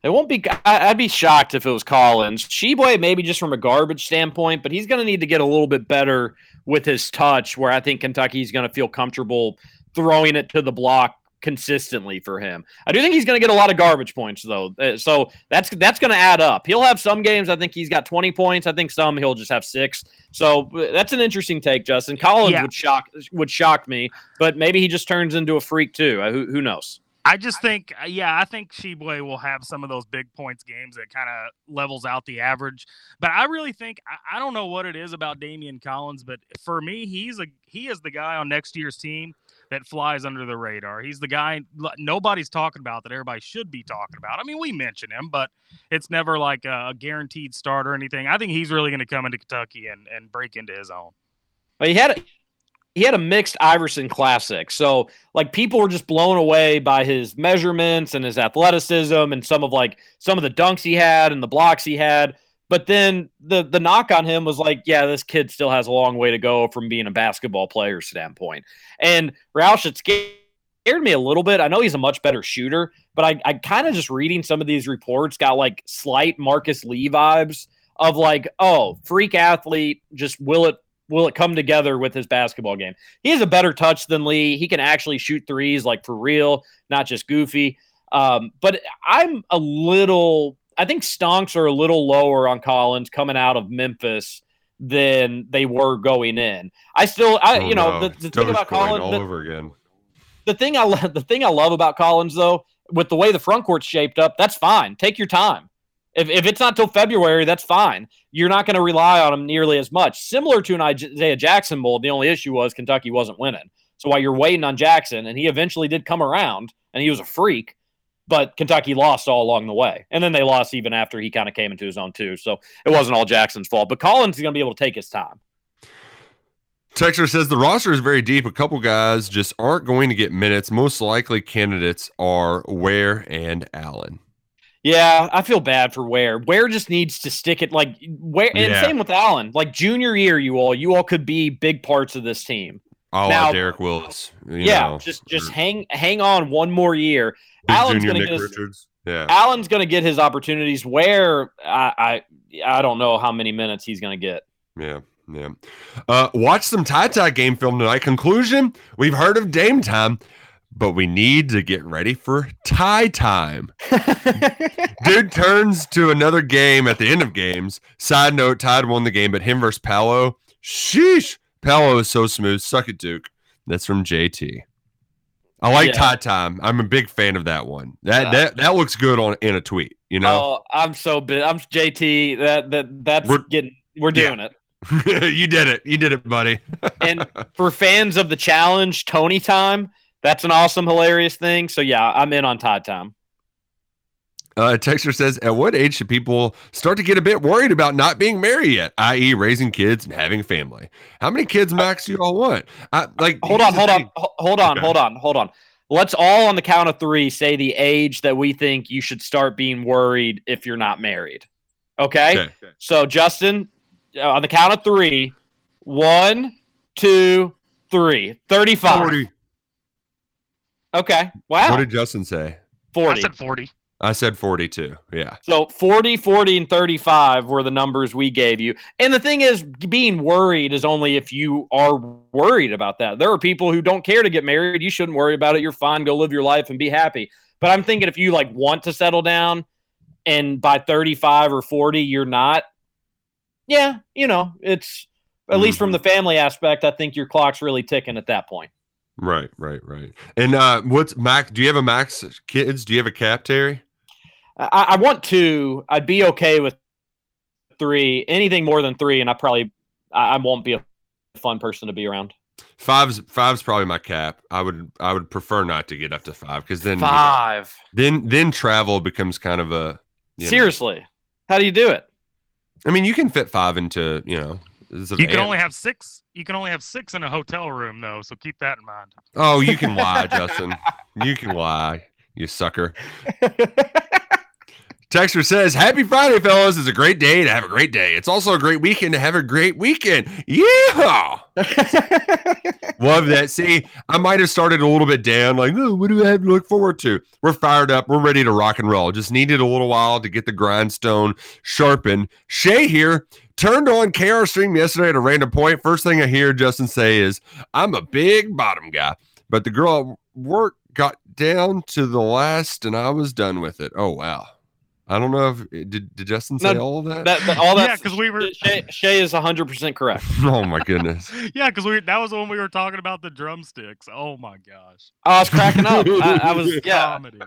It won't be. I'd be shocked if it was Collins. Tshiebwe, maybe just from a garbage standpoint, but he's going to need to get a little bit better with his touch. Where I think Kentucky's going to feel comfortable throwing it to the block consistently for him. I do think he's going to get a lot of garbage points though. Uh, So that's that's going to add up. He'll have some games I think he's got 20 points. I think some he'll just have 6. So uh, that's an interesting take, Justin. Collins Yeah. would shock would shock me, but maybe he just turns into a freak too. Uh, Who who knows? I just think, yeah, I think Tshiebwe will have some of those big points games that kind of levels out the average. But I really think I, I don't know what it is about Daimion Collins, but for me, he's a he is the guy on next year's team that flies under the radar. He's the guy nobody's talking about that everybody should be talking about. I mean, we mention him, but it's never like a, guaranteed start or anything. I think he's really going to come into Kentucky and and break into his own. Well, he had a, he had a mixed Iverson Classic, so like people were just blown away by his measurements and his athleticism and some of like some of the dunks he had and the blocks he had. But then the the knock on him was like, yeah, this kid still has a long way to go from being a basketball player standpoint. And Roush, it scared me a little bit. I know he's a much better shooter, but I, I kind of just reading some of these reports got like slight Marcus Lee vibes of like, oh, freak athlete, just will it will it come together with his basketball game? He has a better touch than Lee. He can actually shoot threes like for real, not just goofy. Um, but I'm a little I think stonks are a little lower on Collins coming out of Memphis than they were going in. I still I Oh, you know no. the, the thing about Collins all the- over again. the thing I lo- the thing I love about Collins though, with the way the front court's shaped up, that's fine. Take your time. If, if it's not till February, that's fine. You're not going to rely on him nearly as much. Similar to an Isaiah Jackson mold, the only issue was Kentucky wasn't winning. So while you're waiting on Jackson, and he eventually did come around, and he was a freak, but Kentucky lost all along the way, and then they lost even after he kind of came into his own too. So it wasn't all Jackson's fault. But Collins is going to be able to take his time. Texter says the roster is very deep. A couple guys just aren't going to get minutes. Most likely candidates are Ware and Allen. Yeah, I feel bad for Ware. Ware just needs to stick it like Ware, and Yeah. same with Allen. Like junior year, you all, you all could be big parts of this team. Oh, Now- Derek Willis. you yeah, know, just just or hang hang on one more year. Big Allen's gonna get his, Richards. Yeah. Allen's gonna get his opportunities. Where I I, I don't know how many minutes he's gonna get. Yeah. Yeah. Uh, watch some TyTy game film tonight. Conclusion We've heard of Dame time, but we need to get ready for tie time. Dude turns to another game at the end of games. Side note Tide won the game, but him versus Paolo. Sheesh. Paolo is so smooth. Suck it, Duke. That's from JT. I like Yeah. time. I'm a big fan of that one. That Uh, that that looks good on in a tweet. You know, Oh, I'm so big. I'm JT. That that that's We're- getting. We're yeah. doing it. you did it. You did it, buddy. And for fans of the challenge, Tony time. That's an awesome, hilarious thing. So yeah, I'm in on Todd time. Uh, Texter says, at what age should people start to get a bit worried about not being married yet, i.e., raising kids and having a family? How many kids max do you all want? I, like, hold on, hold on, hold on, Okay. hold on, hold on. Let's all on the count of three say the age that we think you should start being worried if you're not married. Okay. Okay. So Justin, uh, on the count of three, one, two, three. 35. 40. Okay. Wow. What did Justin say? 40. I said 40. I said 42. Yeah. So 40, 40, and 35 were the numbers we gave you. And the thing is, being worried is only if you are worried about that. There are people who don't care to get married. You shouldn't worry about it. You're fine. Go live your life and be happy. But I'm thinking if you like want to settle down and by 35 or 40 you're not, yeah, you know, it's at least from the family aspect, I think your clock's really ticking at that point. Right, right, right. And uh what's Max? Do you have a Max kids? Do you have a cap, Terry? I, I want two. I'd be okay with three. Anything more than three, and I probably I, I won't be a fun person to be around. Five's five's probably my cap. I would I would prefer not to get up to five because then you know, Five. then then travel becomes kind of a you know- Seriously, how do you do it? I mean, you can fit five into you know. You can van. only have six. You can only have six in a hotel room, though. So keep that in mind. Oh, you can lie, Justin. You can lie, you sucker. Texter says, Happy Friday, fellas. It's a great day to have a great day. It's also a great weekend to have a great weekend. Yeah. Love that. See, I might have started a little bit down, like, oh, what do I have to look forward to? We're fired up. We're ready to rock and roll. Just needed a little while to get the grindstone sharpened. Shay here turned on KR stream yesterday at a random point. First thing I hear Justin say is, I'm a big bottom guy. But the girl at work got down to the last and I was done with it. Oh, wow. I don't know if did, did Justin say No, all of that? That, that- all that. Yeah, 'cause we were- Shay, Shay is 100 percent correct. oh my goodness. Yeah, because we that was when we were talking about the drumsticks. Oh my gosh. I was cracking up. I, I was yeah. Comedy.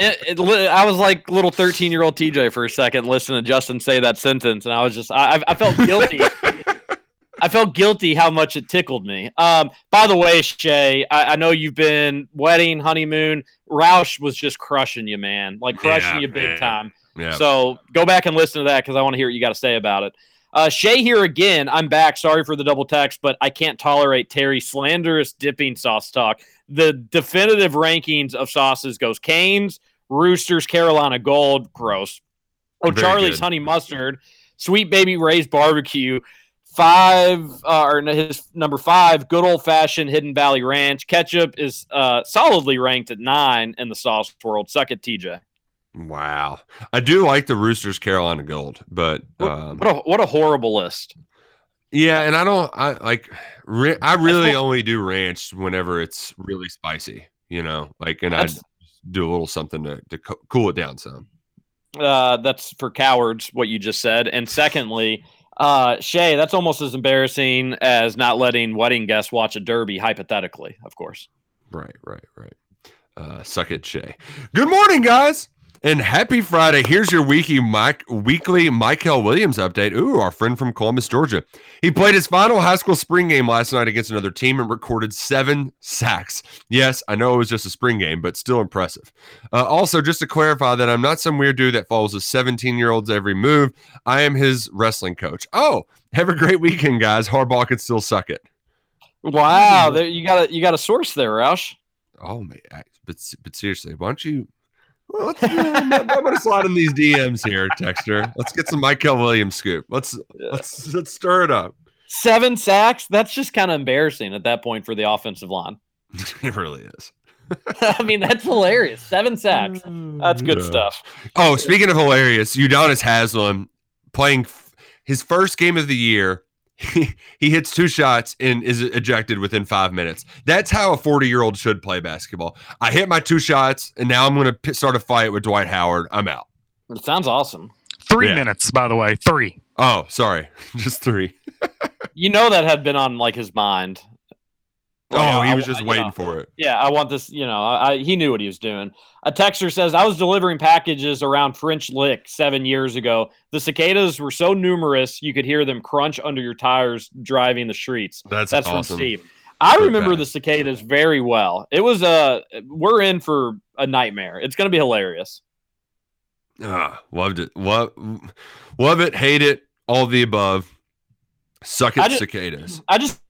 It, it, I was like little 13 year old TJ for a second listening to Justin say that sentence, and I was just I, I- I felt guilty. I felt guilty how much it tickled me. Um, by the way, Shay, I, I know you've been wedding, honeymoon. Roush was just crushing you, man, like crushing Yeah, you big man. time. Yeah. So go back and listen to that because I want to hear what you got to say about it. Uh, Shay here again. I'm back. Sorry for the double text, but I can't tolerate Terry's slanderous dipping sauce talk. The definitive rankings of sauces goes Canes, Roosters, Carolina Gold, gross. Oh, Very Charlie's good. honey mustard, Sweet Baby Ray's barbecue, five uh, or his number five, good old fashioned Hidden Valley Ranch. Ketchup is uh, solidly ranked at nine in the sauce world. Suck it, TJ. Wow. I do like the Roosters Carolina Gold, but um, What a what a horrible list. yeah, and I don't I like I really only do ranch whenever it's really spicy, you know, like and I do a little something to, to co- cool it down some. Uh, that's for cowards, what you just said. And secondly, uh, Shay, that's almost as embarrassing as not letting wedding guests watch a derby, hypothetically, of course. Right, right, right. Uh, suck it, Shay. Good morning, guys, and happy Friday. Here's your weekly Mike weekly Michael Williams update. Ooh, our friend from Columbus, Georgia. He played his final high school spring game last night against another team and recorded seven sacks. Yes, I know it was just a spring game, but still impressive. Uh, also, just to clarify that I'm not some weird dude that follows a 17 year old's every move. I am his wrestling coach. Oh, have a great weekend, guys. Harbaugh can still suck it. Wow, there, you got a you got a source there, Roush. Oh man, but but seriously, why don't you? Well, let's, I'm, I'm gonna slide in these DMs here, Texter. Let's get some Michael Williams scoop. Let's let's let's stir it up. Seven sacks. That's just kind of embarrassing at that point for the offensive line. It really is. I mean, that's hilarious. Seven sacks. Mm, that's good Yeah. stuff. Oh, speaking of hilarious, Udonis Haslem playing f- his first game of the year. He, he hits two shots and is ejected within five minutes. That's how a 40 year old should play basketball. I hit my two shots and now I'm going to start a fight with Dwight Howard. I'm out. It sounds awesome. Three Yeah. minutes, by the way. Three. Oh, sorry. Just three. You know that had been on like his mind. Like, Oh, I- he was I- just you waiting know, for it. Yeah, I want this. You know, I, I- he knew what he was doing. A texter says, "I was delivering packages around French Lick seven years ago. The cicadas were so numerous you could hear them crunch under your tires driving the streets." That's That's awesome. from Steve. I remember the cicadas very well. It was a. We're in for a nightmare. It's going to be hilarious. Ah, loved it. Love, love it. Hate it. All the above. Suck it, I just- cicadas. I just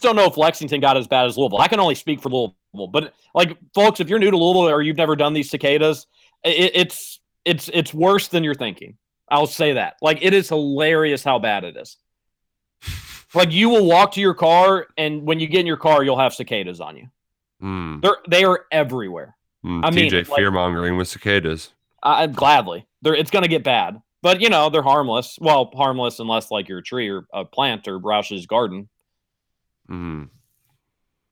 don't know if Lexington got as bad as Louisville. I can only speak for Louisville, but like, folks, if you're new to Louisville or you've never done these cicadas, it, it's it's it's worse than you're thinking. I'll say that. Like, it is hilarious how bad it is. like, you will walk to your car, and when you get in your car, you'll have cicadas on you. Mm, They're they are everywhere. mm, I mean, TJ like- fear mongering with cicadas. I gladly. They're it's gonna get bad, but you know they're harmless. Well, harmless unless like you're tree or a plant or Roush's garden. Mm.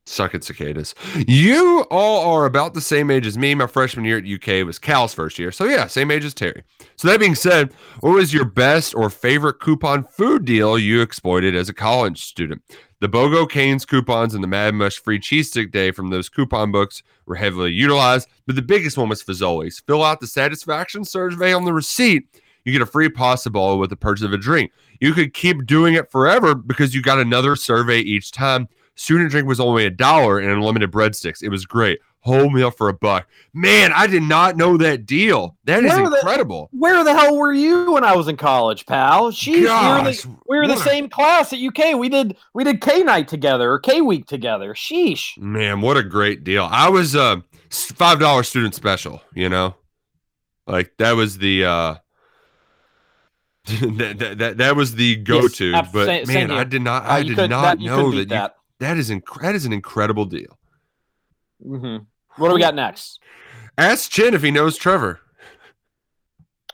Suck it, cicadas. You all are about the same age as me. My freshman year at UK was Cal's first year. So, yeah, same age as Terry. So, that being said, what was your best or favorite coupon food deal you exploited as a college student? The BOGO Canes coupons and the Mad Mush free cheese stick day from those coupon books were heavily utilized, but the biggest one was Fazoli's. Fill out the satisfaction survey on the receipt. You get a free pasta bowl with the purchase of a drink. You could keep doing it forever because you got another survey each time. Student drink was only a dollar and unlimited breadsticks. It was great. Whole meal for a buck. Man, I did not know that deal. That is Where the- incredible. Where the hell were you when I was in college, pal? Sheesh, we were the, we were the what a- same class at UK. We did we did K night together or K week together. Sheesh. Man, what a great deal. I was uh s- five dollar student special, you know? Like that was the uh that, that, that, that was the go-to. ab- but same- same man, here. I did not Uh, I did could- not that- know beat that, you that. that is inc- that is an incredible deal. hmm What do we got next? Ask Chin if he knows Trevor.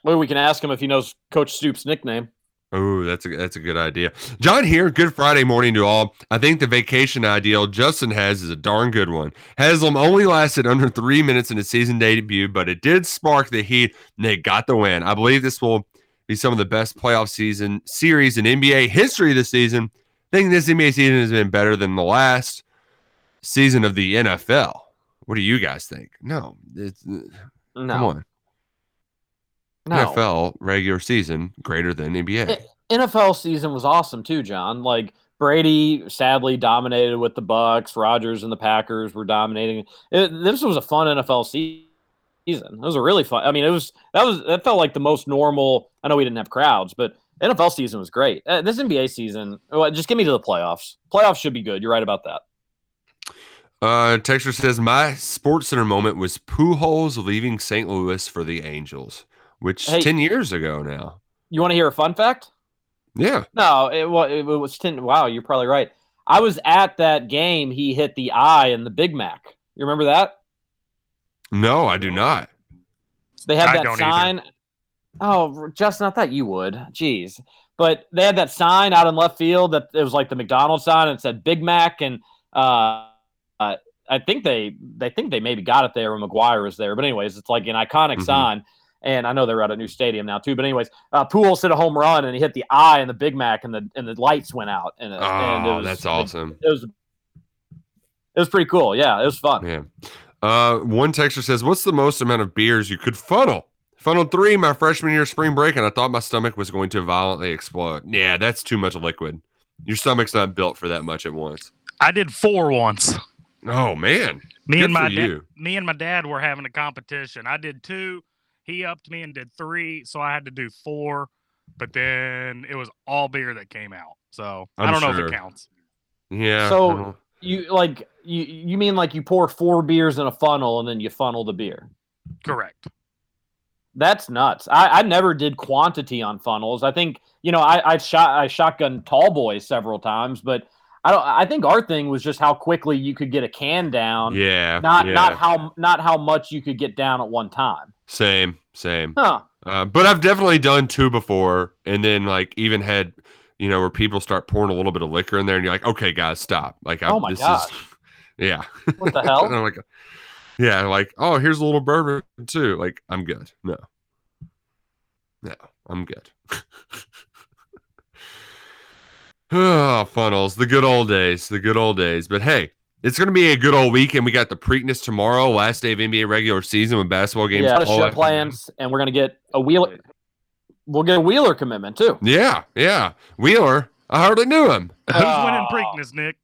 Well, we can ask him if he knows Coach Stoops' nickname. Oh, that's a that's a good idea. John here. Good Friday morning to all. I think the vacation ideal Justin has is a darn good one. Haslem only lasted under three minutes in his season debut, but it did spark the heat, and they got the win. I believe this will be some of the best playoff season series in NBA history this season. I think this NBA season has been better than the last season of the NFL. What do you guys think? No, it's, No. come on. No. NFL regular season greater than NBA. I- NFL season was awesome too, John. Like Brady sadly dominated with the Bucs. Rodgers and the Packers were dominating. It, this was a fun NFL se- season. It was a really fun. I mean, it was that was that felt like the most normal. I know we didn't have crowds, but NFL season was great. Uh, this NBA season, well, just get me to the playoffs. Playoffs should be good. You're right about that. Uh, Texture says my Sports Center moment was Pujols leaving St. Louis for the Angels, which Hey. ten years ago now. You want to hear a fun fact? Yeah, No, it, wa- it was ten. Wow, you're probably right. I was at that game. He hit the eye in the Big Mac. You remember that? No, I do not. They had I that don't either. sign. Oh, Justin, I thought you would. Jeez. But they had that sign out in left field that it was like the McDonald's sign and it said Big Mac. And uh, uh, I think they they think they maybe got it there when McGwire was there. But anyways, it's like an iconic Mhm. sign. And I know they're at a new stadium now too. But anyways, uh, Pujols hit a home run and he hit the eye in the Big Mac and the and the lights went out. And, it- and it Oh, was, that's awesome. It, was it was pretty cool. Yeah, it was fun. Yeah. Uh, one texture says, "What's the most amount of beers you could funnel?" Funneled three my freshman year spring break, and I thought my stomach was going to violently explode. Yeah, that's too much liquid. Your stomach's not built for that much at once. I did four once. Oh man, Me Good and my for dad, me and my dad were having a competition. I did two. He upped me and did three, so I had to do four. But then it was all beer that came out, so I I'm don't know if it counts. Yeah. So- You like you you mean like you pour four beers in a funnel and then you funnel the beer? Correct. That's nuts. I, I never did quantity on funnels. I think you know I I shot I shotgun tall boys several times, but I don't. I think our thing was just how quickly you could get a can down. yeah. Not yeah. not how not how much you could get down at one time. Same, same. Huh. Uh, but I've definitely done two before, and then like even had, you know, where people start pouring a little bit of liquor in there, and you're like, okay, guys, stop. Like, I'm, Oh my this gosh. is, yeah. What the hell? I'm like, yeah, like, oh, here's a little bourbon too. Like, I'm good. No, no, I'm good. oh, funnels, the good old days, the good old days. But hey, it's gonna be a good old weekend. We got the Preakness tomorrow, last day of NBA regular season with basketball games. yeah, all show afternoon. plans, and we're gonna get a wheeler. We'll get a wheeler commitment too. Yeah, yeah. Wheeler, I hardly knew him. Who's Oh. winning Preakness, Nick?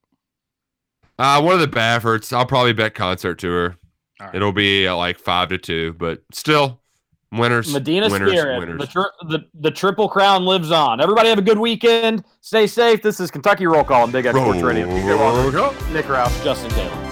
Uh, one of the Bafferts. I'll probably bet concert tour. All right. It'll be uh, like five to two, but still, winners. Medina winners, Spirit, winners. the, tri- the the triple crown lives on. Everybody have a good weekend. Stay safe. This is Kentucky Roll Call on Big X Sports Radio. Roll Nick Roush, Justin Taylor.